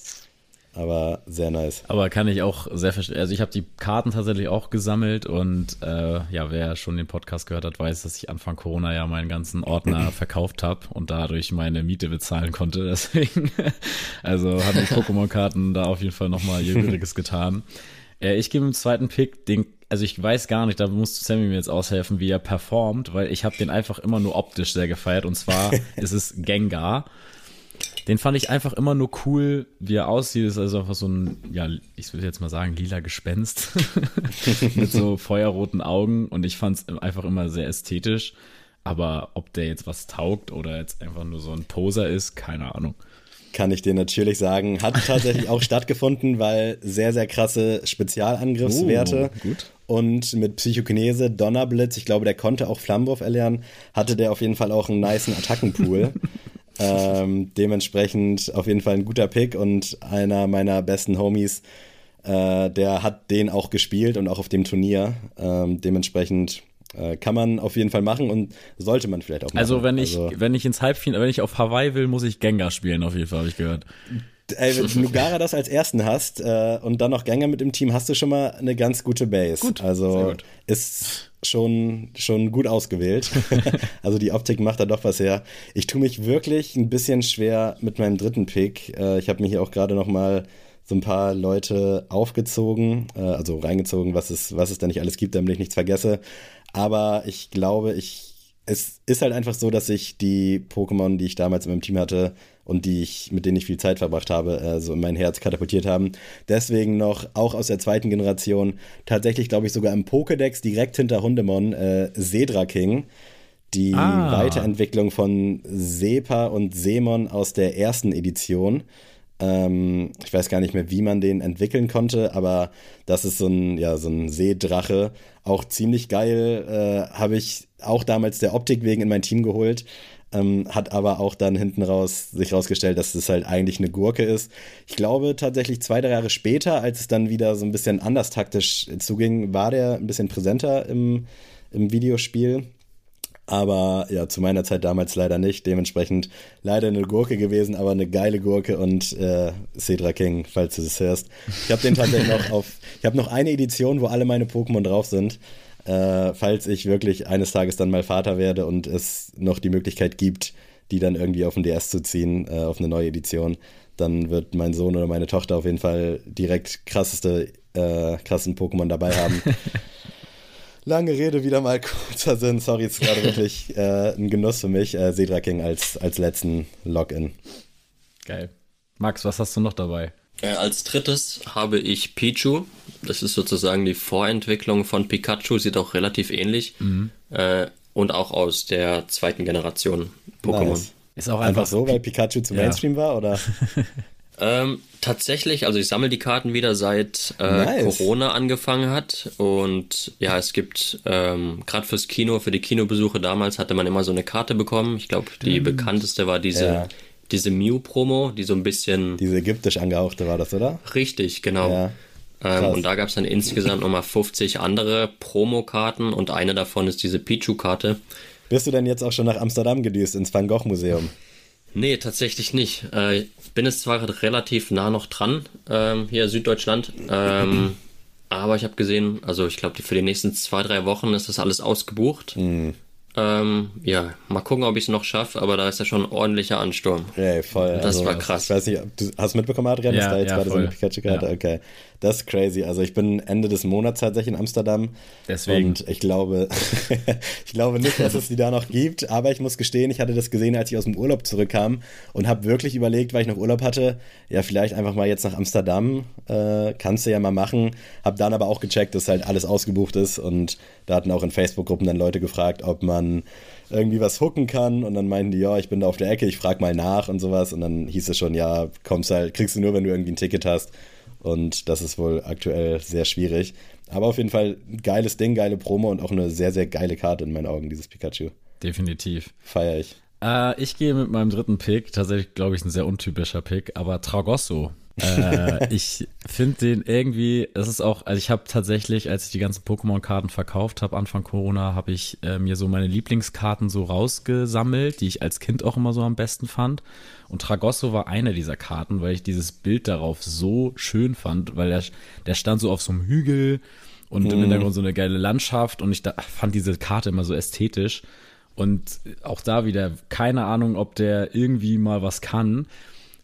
Aber sehr nice. Aber kann ich auch sehr verstehen. Also ich habe die Karten tatsächlich auch gesammelt und äh, ja, wer schon den Podcast gehört hat, weiß, dass ich Anfang Corona ja meinen ganzen Ordner verkauft habe und dadurch meine Miete bezahlen konnte. Deswegen, also haben die Pokémon-Karten da auf jeden Fall nochmal ihr Übriges getan. Äh, ich gebe im zweiten Pick den, also ich weiß gar nicht, da muss Sammy mir jetzt aushelfen, wie er performt, weil ich habe den einfach immer nur optisch sehr gefeiert und zwar ist es Gengar. Den fand ich einfach immer nur cool, wie er aussieht. Ist also einfach so ein, ja, ich würde jetzt mal sagen, lila Gespenst mit so feuerroten Augen. Und ich fand es einfach immer sehr ästhetisch. Aber ob der jetzt was taugt oder jetzt einfach nur so ein Poser ist, keine Ahnung. Kann ich dir natürlich sagen. Hat tatsächlich auch stattgefunden, weil sehr, sehr krasse Spezialangriffswerte. Gut. Und mit Psychokinese, Donnerblitz, ich glaube, der konnte auch Flammenwurf erlernen, hatte der auf jeden Fall auch einen niceen Attackenpool. ähm, dementsprechend auf jeden Fall ein guter Pick und einer meiner besten Homies, äh, der hat den auch gespielt und auch auf dem Turnier. Ähm, dementsprechend äh, kann man auf jeden Fall machen und sollte man vielleicht auch machen. Also wenn ich, Also- wenn ich ins Halbfinale, wenn ich auf Hawaii will, muss ich Gengar spielen, auf jeden Fall, habe ich gehört. Ey, wenn du Garados als ersten hast äh, und dann noch Gänger mit im Team, hast du schon mal eine ganz gute Base. Gut, also sehr gut. ist schon, schon gut ausgewählt. also die Optik macht da doch was her. Ich tue mich wirklich ein bisschen schwer mit meinem dritten Pick. Äh, ich habe mir hier auch gerade noch mal so ein paar Leute aufgezogen, äh, also reingezogen, was es, was es da nicht alles gibt, damit ich nichts vergesse. Aber ich glaube, ich es ist halt einfach so, dass ich die Pokémon, die ich damals in meinem Team hatte, und die ich, mit denen ich viel Zeit verbracht habe, äh, so in mein Herz katapultiert haben. Deswegen noch, auch aus der zweiten Generation, tatsächlich, glaube ich, sogar im Pokédex direkt hinter Hundemon, äh, Sedra King. Die ah. Weiterentwicklung von Sepa und Semon aus der ersten Edition. Ähm, ich weiß gar nicht mehr, wie man den entwickeln konnte, aber das ist so ein, ja, so ein Seedrache. Auch ziemlich geil. Äh, Habe ich auch damals der Optik wegen in mein Team geholt. Ähm, hat aber auch dann hinten raus sich rausgestellt, dass es halt eigentlich eine Gurke ist. Ich glaube tatsächlich zwei, drei Jahre später, als es dann wieder so ein bisschen anders taktisch zuging, war der ein bisschen präsenter im, im Videospiel. Aber ja, zu meiner Zeit damals leider nicht. Dementsprechend leider eine Gurke gewesen, aber eine geile Gurke und äh, Cedra King, falls du es hörst. Ich habe den tatsächlich noch auf. Ich habe noch eine Edition, wo alle meine Pokémon drauf sind. Äh, falls ich wirklich eines Tages dann mal Vater werde und es noch die Möglichkeit gibt, die dann irgendwie auf den DS zu ziehen, äh, auf eine neue Edition, dann wird mein Sohn oder meine Tochter auf jeden Fall direkt krasseste, äh, krassen Pokémon dabei haben. Lange Rede, wieder mal kurzer Sinn. Sorry, es ist gerade wirklich äh, ein Genuss für mich. Äh, Sedra King als, als letzten Login. Geil. Max, was hast du noch dabei? Äh, als drittes habe ich Pichu. Das ist sozusagen die Vorentwicklung von Pikachu, sieht auch relativ ähnlich. Mhm. Äh, und auch aus der zweiten Generation Pokémon. Nice. Ist auch einfach, einfach so, weil Pikachu zu Mainstream ja. war, oder? Ähm, tatsächlich, also ich sammle die Karten wieder seit äh, nice. Corona angefangen hat. Und ja, es gibt ähm, gerade fürs Kino, für die Kinobesuche damals hatte man immer so eine Karte bekommen. Ich glaube, die bekannteste war diese, ja. Diese Mew-Promo, die so ein bisschen. Diese ägyptisch angehauchte war das, oder? Richtig, genau. Ja. Ähm, und da gab es dann insgesamt nochmal 50 andere Promokarten und eine davon ist diese Pichu-Karte. Bist du denn jetzt auch schon nach Amsterdam gedüst, ins Van Gogh Museum? Nee, tatsächlich nicht. Äh, bin es zwar relativ nah noch dran, ähm, hier Süddeutschland, ähm, aber ich habe gesehen, also ich glaube, für die nächsten zwei, drei Wochen ist das alles ausgebucht. Mhm. Ähm, ja, mal gucken, ob ich es noch schaffe, aber da ist ja schon ein ordentlicher Ansturm. Ja, voll. Das also, war krass. Ich weiß nicht, du hast mitbekommen, Adrian, dass ja, da jetzt ja, gerade voll. so eine Pikachu-Karte? Ja. Okay. Das ist crazy. Also ich bin Ende des Monats tatsächlich in Amsterdam. Deswegen. Und ich glaube, ich glaube nicht, dass es die da noch gibt, aber ich muss gestehen, ich hatte das gesehen, als ich aus dem Urlaub zurückkam und habe wirklich überlegt, weil ich noch Urlaub hatte, ja, vielleicht einfach mal jetzt nach Amsterdam, äh, kannst du ja mal machen. Hab dann aber auch gecheckt, dass halt alles ausgebucht ist und da hatten auch in Facebook-Gruppen dann Leute gefragt, ob man irgendwie was hooken kann und dann meinten die, ja, ich bin da auf der Ecke, ich frag mal nach und sowas und dann hieß es schon, ja, kommst halt, kriegst du nur, wenn du irgendwie ein Ticket hast und das ist wohl aktuell sehr schwierig. Aber auf jeden Fall ein geiles Ding, geile Promo und auch eine sehr, sehr geile Karte in meinen Augen, dieses Pikachu. Definitiv. Feier ich. Äh, ich gehe mit meinem dritten Pick, tatsächlich glaube ich ein sehr untypischer Pick, aber Tragosso äh, ich finde den irgendwie, es ist auch, also ich habe tatsächlich, als ich die ganzen Pokémon-Karten verkauft habe, Anfang Corona, habe ich äh, mir so meine Lieblingskarten so rausgesammelt, die ich als Kind auch immer so am besten fand. Und Tragosso war eine dieser Karten, weil ich dieses Bild darauf so schön fand, weil der, der stand so auf so einem Hügel und mhm. im Hintergrund so eine geile Landschaft und ich da, fand diese Karte immer so ästhetisch. Und auch da wieder keine Ahnung, ob der irgendwie mal was kann.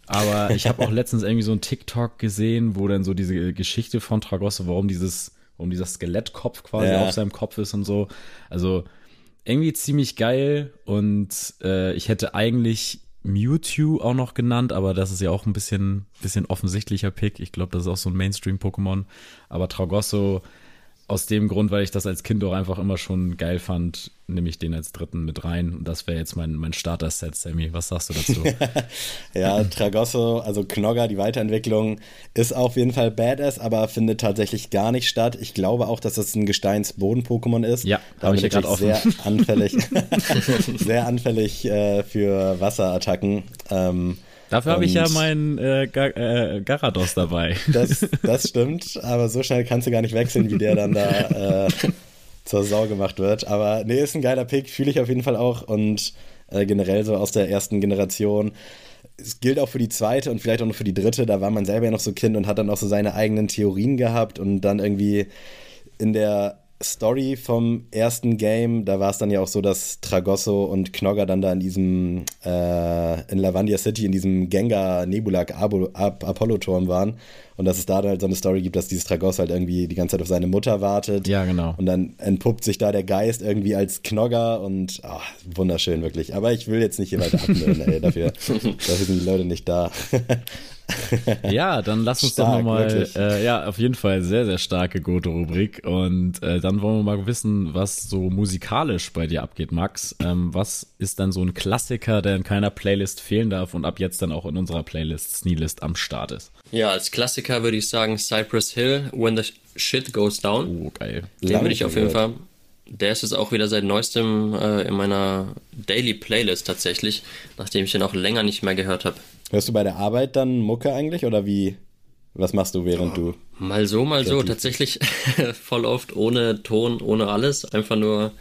Aber ich habe auch letztens irgendwie so ein TikTok gesehen, wo dann so diese Geschichte von Tragosso, warum dieses, warum dieser Skelettkopf quasi ja. auf seinem Kopf ist und so. Also irgendwie ziemlich geil und äh, ich hätte eigentlich Mewtwo auch noch genannt, aber das ist ja auch ein bisschen, bisschen offensichtlicher Pick. Ich glaube, das ist auch so ein Mainstream-Pokémon. Aber Tragosso aus dem Grund, weil ich das als Kind auch einfach immer schon geil fand, nehme ich den als dritten mit rein. Und das wäre jetzt mein, mein Starter-Set, Sammy. Was sagst du dazu? ja, Tragosso, also Knogger, die Weiterentwicklung ist auf jeden Fall badass, aber findet tatsächlich gar nicht statt. Ich glaube auch, dass das ein Gesteins-Boden-Pokémon ist. Ja, habe ich ja gerade offen. Sehr anfällig, sehr anfällig äh, für Wasserattacken. Ähm, Dafür habe ich ja meinen äh, Gar äh, Garados dabei. Das, das stimmt, aber so schnell kannst du gar nicht wechseln, wie der dann da äh, zur Sau gemacht wird. Aber nee, ist ein geiler Pick, fühle ich auf jeden Fall auch und äh, generell so aus der ersten Generation. Es gilt auch für die zweite und vielleicht auch noch für die dritte. Da war man selber ja noch so Kind und hat dann auch so seine eigenen Theorien gehabt und dann irgendwie in der Story vom ersten Game, da war es dann ja auch so, dass Tragosso und Knogger dann da in diesem, äh, in Lavandia City, in diesem Gengar Nebulak Apollo-Turm waren. Und dass es da dann halt so eine Story gibt, dass dieses Tragosso halt irgendwie die ganze Zeit auf seine Mutter wartet. Ja, genau. Und dann entpuppt sich da der Geist irgendwie als Knogger und oh, wunderschön wirklich. Aber ich will jetzt nicht hier weiter abnören, ey. Dafür, dafür sind die Leute nicht da. ja, dann lass uns stark, doch nochmal, äh, ja, auf jeden Fall sehr, sehr starke Goto-Rubrik. Und äh, dann wollen wir mal wissen, was so musikalisch bei dir abgeht, Max. Ähm, was ist dann so ein Klassiker, der in keiner Playlist fehlen darf und ab jetzt dann auch in unserer Playlist Sneelist am Start ist? Ja, als Klassiker würde ich sagen Cypress Hill, When the Shit Goes Down. Oh, geil. Den würde ich auf jeden Fall der ist jetzt auch wieder seit neuestem äh, in meiner Daily Playlist tatsächlich, nachdem ich den auch länger nicht mehr gehört habe. Hörst du bei der Arbeit dann Mucke eigentlich oder wie? Was machst du, während du. Mal so, mal so. Tatsächlich voll oft ohne Ton, ohne alles. Einfach nur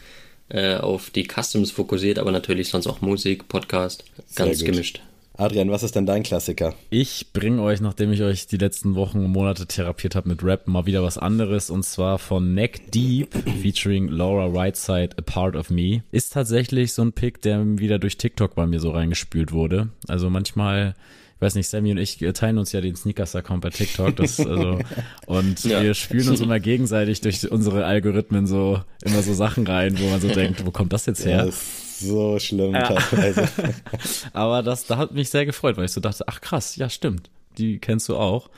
äh, auf die Customs fokussiert, aber natürlich sonst auch Musik, Podcast. Ganz gemischt. Adrian, was ist denn dein Klassiker? Ich bringe euch, nachdem ich euch die letzten Wochen und Monate therapiert habe mit Rap, mal wieder was anderes und zwar von Neck Deep featuring Laura Whiteside, A Part of Me. Ist tatsächlich so ein Pick, der wieder durch TikTok bei mir so reingespült wurde. Also manchmal ich weiß nicht, Sammy und ich teilen uns ja den Sneakers-Account bei TikTok. Das, also, und ja. wir spülen uns immer gegenseitig durch unsere Algorithmen so immer so Sachen rein, wo man so denkt, wo kommt das jetzt her? Ja, so schlimm ja. teilweise. Aber das, da hat mich sehr gefreut, weil ich so dachte, ach krass, ja stimmt, die kennst du auch.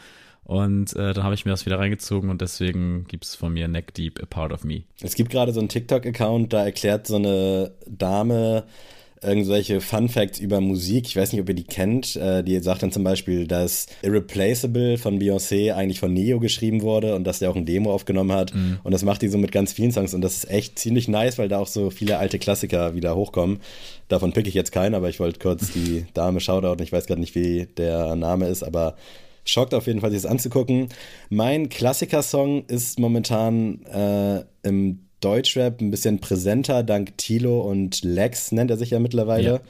Und äh, dann habe ich mir das wieder reingezogen und deswegen gibt es von mir Neck Deep, A Part of Me. Es gibt gerade so einen TikTok-Account, da erklärt so eine Dame, irgendwelche Fun Facts über Musik. Ich weiß nicht, ob ihr die kennt. Äh, die sagt dann zum Beispiel, dass Irreplaceable von Beyoncé eigentlich von Neo geschrieben wurde und dass der auch ein Demo aufgenommen hat. Mhm. Und das macht die so mit ganz vielen Songs. Und das ist echt ziemlich nice, weil da auch so viele alte Klassiker wieder hochkommen. Davon pick ich jetzt keinen, aber ich wollte kurz die Dame shoutouten. Ich weiß gerade nicht, wie der Name ist, aber schockt auf jeden Fall, sich das anzugucken. Mein Klassikersong ist momentan äh, im Deutschrap ein bisschen präsenter, dank Tilo und Lex nennt er sich ja mittlerweile.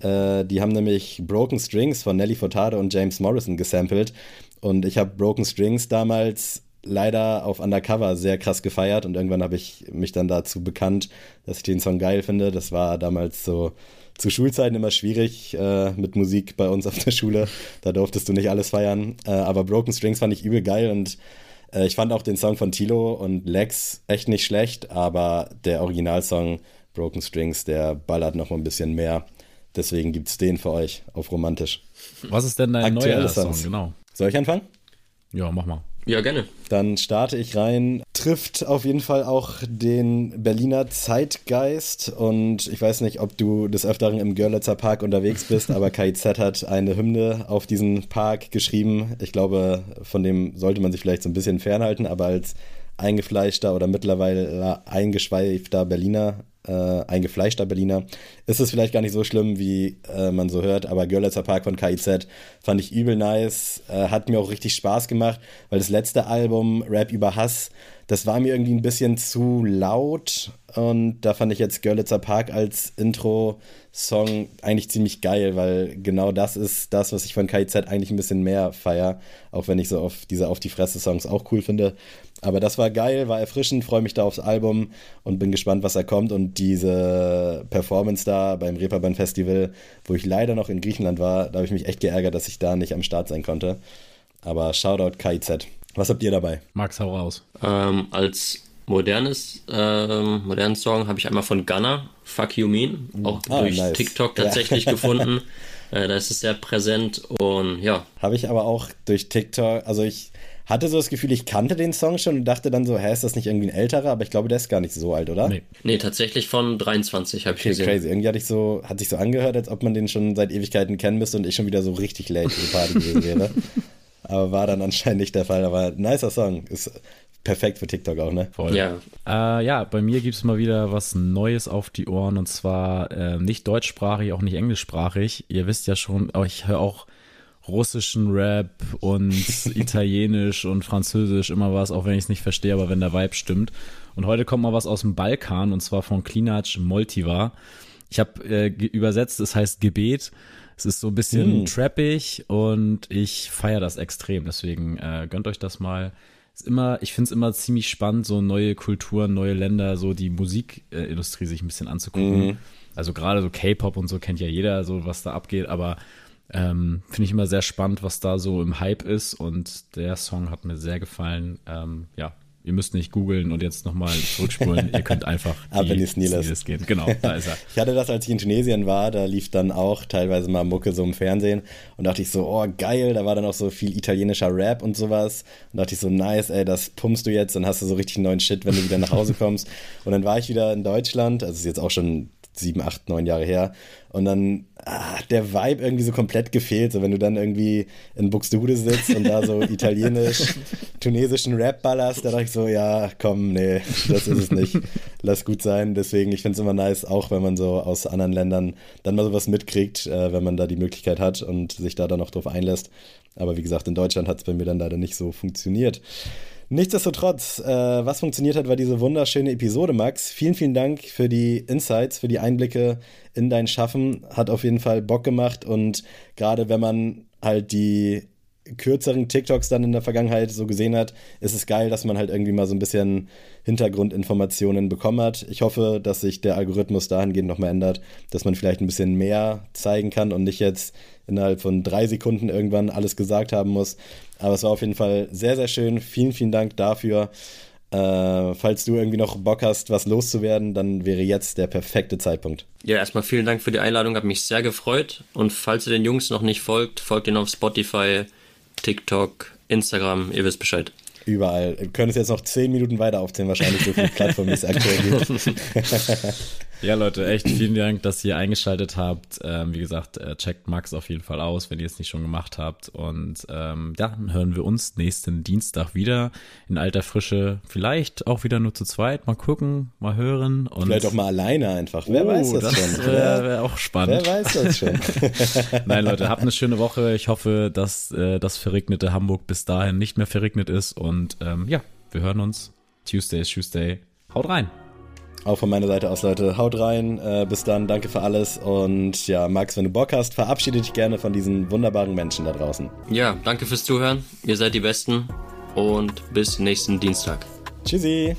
Ja. Äh, die haben nämlich Broken Strings von Nelly Furtado und James Morrison gesampelt. Und ich habe Broken Strings damals leider auf Undercover sehr krass gefeiert und irgendwann habe ich mich dann dazu bekannt, dass ich den Song geil finde. Das war damals so zu Schulzeiten immer schwierig äh, mit Musik bei uns auf der Schule. Da durftest du nicht alles feiern. Äh, aber Broken Strings fand ich übel geil und äh, ich fand auch den Song von Tilo und Lex echt nicht schlecht, aber der Originalsong Broken Strings, der ballert noch mal ein bisschen mehr. Deswegen gibt es den für euch auf romantisch. Was ist denn dein neuer Song? Genau. Soll ich anfangen? Ja, mach mal. Ja, gerne. Dann starte ich rein. Trifft auf jeden Fall auch den Berliner Zeitgeist. Und ich weiß nicht, ob du des Öfteren im Görlitzer Park unterwegs bist, aber KIZ hat eine Hymne auf diesen Park geschrieben. Ich glaube, von dem sollte man sich vielleicht so ein bisschen fernhalten, aber als eingefleischter oder mittlerweile eingeschweifter Berliner äh, eingefleischter Berliner, ist es vielleicht gar nicht so schlimm, wie äh, man so hört, aber Görlitzer Park von KIZ fand ich übel nice, äh, hat mir auch richtig Spaß gemacht, weil das letzte Album, Rap über Hass, das war mir irgendwie ein bisschen zu laut und da fand ich jetzt Görlitzer Park als Intro-Song eigentlich ziemlich geil, weil genau das ist das, was ich von KIZ eigentlich ein bisschen mehr feier, auch wenn ich so auf diese Auf die Fresse-Songs auch cool finde. Aber das war geil, war erfrischend, freue mich da aufs Album und bin gespannt, was da kommt. Und diese Performance da beim Reeperbahn Festival, wo ich leider noch in Griechenland war, da habe ich mich echt geärgert, dass ich da nicht am Start sein konnte. Aber Shoutout KIZ. Was habt ihr dabei? Max, hau raus. Ähm, als modernes, ähm, modernen Song habe ich einmal von Gunner, Fuck You Mean, auch ah, durch nice. TikTok tatsächlich ja. gefunden. Äh, da ist es sehr präsent und ja. Habe ich aber auch durch TikTok, also ich hatte so das Gefühl, ich kannte den Song schon und dachte dann so, hä, ist das nicht irgendwie ein älterer? Aber ich glaube, der ist gar nicht so alt, oder? Nee, nee tatsächlich von 23 habe ich okay, gesehen. crazy. Irgendwie hatte ich so, hat sich so angehört, als ob man den schon seit Ewigkeiten kennen müsste und ich schon wieder so richtig late für die Party gewesen wäre. Aber war dann anscheinend nicht der Fall. Aber nicer Song. Ist perfekt für TikTok auch, ne? Voll. Ja. Äh, ja, bei mir gibt es mal wieder was Neues auf die Ohren und zwar äh, nicht deutschsprachig, auch nicht englischsprachig. Ihr wisst ja schon, ich höre auch russischen Rap und Italienisch und Französisch immer was, auch wenn ich es nicht verstehe, aber wenn der Vibe stimmt. Und heute kommt mal was aus dem Balkan und zwar von Klinac Moltiva. Ich habe äh, übersetzt, es heißt Gebet. Es ist so ein bisschen mm. trappig und ich feiere das extrem. Deswegen äh, gönnt euch das mal. ist immer, ich finde es immer ziemlich spannend, so neue Kulturen, neue Länder, so die Musikindustrie sich ein bisschen anzugucken. Mhm. Also gerade so K-Pop und so kennt ja jeder, so was da abgeht, aber ähm, finde ich immer sehr spannend, was da so im Hype ist und der Song hat mir sehr gefallen. Ähm, ja, Ihr müsst nicht googeln und jetzt nochmal zurückspulen. Ihr könnt einfach Ab in die Sniles gehen. Genau, da ist er. ich hatte das, als ich in Tunesien war, da lief dann auch teilweise mal Mucke so im Fernsehen und dachte ich so, oh geil, da war dann auch so viel italienischer Rap und sowas. Und dachte ich so, nice, ey, das pumpst du jetzt, dann hast du so richtig neuen Shit, wenn du wieder nach Hause kommst. und dann war ich wieder in Deutschland, also ist jetzt auch schon sieben, acht, neun Jahre her. Und dann ah, der Vibe irgendwie so komplett gefehlt. So wenn du dann irgendwie in Buxtehude sitzt und da so italienisch, tunesischen Rap ballerst, da dachte ich so, ja, komm, nee, das ist es nicht. Lass gut sein. Deswegen, ich finde es immer nice, auch wenn man so aus anderen Ländern dann mal sowas mitkriegt, äh, wenn man da die Möglichkeit hat und sich da dann noch drauf einlässt. Aber wie gesagt, in Deutschland hat es bei mir dann leider nicht so funktioniert. Nichtsdestotrotz, äh, was funktioniert hat, war diese wunderschöne Episode, Max. Vielen, vielen Dank für die Insights, für die Einblicke in dein Schaffen. Hat auf jeden Fall Bock gemacht und gerade wenn man halt die kürzeren TikToks dann in der Vergangenheit so gesehen hat, ist es geil, dass man halt irgendwie mal so ein bisschen Hintergrundinformationen bekommen hat. Ich hoffe, dass sich der Algorithmus dahingehend nochmal ändert, dass man vielleicht ein bisschen mehr zeigen kann und nicht jetzt innerhalb von drei Sekunden irgendwann alles gesagt haben muss. Aber es war auf jeden Fall sehr, sehr schön. Vielen, vielen Dank dafür. Äh, falls du irgendwie noch Bock hast, was loszuwerden, dann wäre jetzt der perfekte Zeitpunkt. Ja, erstmal vielen Dank für die Einladung, hat mich sehr gefreut. Und falls ihr den Jungs noch nicht folgt, folgt ihnen auf Spotify, TikTok, Instagram, ihr wisst Bescheid. Überall. Wir können es jetzt noch zehn Minuten weiter aufzählen, wahrscheinlich so viele Plattformen, wie es aktuell gibt. Ja, Leute, echt vielen Dank, dass ihr eingeschaltet habt. Ähm, wie gesagt, äh, checkt Max auf jeden Fall aus, wenn ihr es nicht schon gemacht habt. Und ähm, ja, dann hören wir uns nächsten Dienstag wieder in alter Frische. Vielleicht auch wieder nur zu zweit. Mal gucken, mal hören. Und Vielleicht auch mal alleine einfach. Wer oh, weiß das, das schon? Wäre wär auch spannend. Wer weiß das schon? Nein, Leute, habt eine schöne Woche. Ich hoffe, dass äh, das verregnete Hamburg bis dahin nicht mehr verregnet ist. Und ähm, ja, wir hören uns. Tuesday is Tuesday. Haut rein! Auch von meiner Seite aus, Leute. Haut rein. Äh, bis dann. Danke für alles. Und ja, Max, wenn du Bock hast, verabschiede dich gerne von diesen wunderbaren Menschen da draußen. Ja, danke fürs Zuhören. Ihr seid die Besten. Und bis nächsten Dienstag. Tschüssi.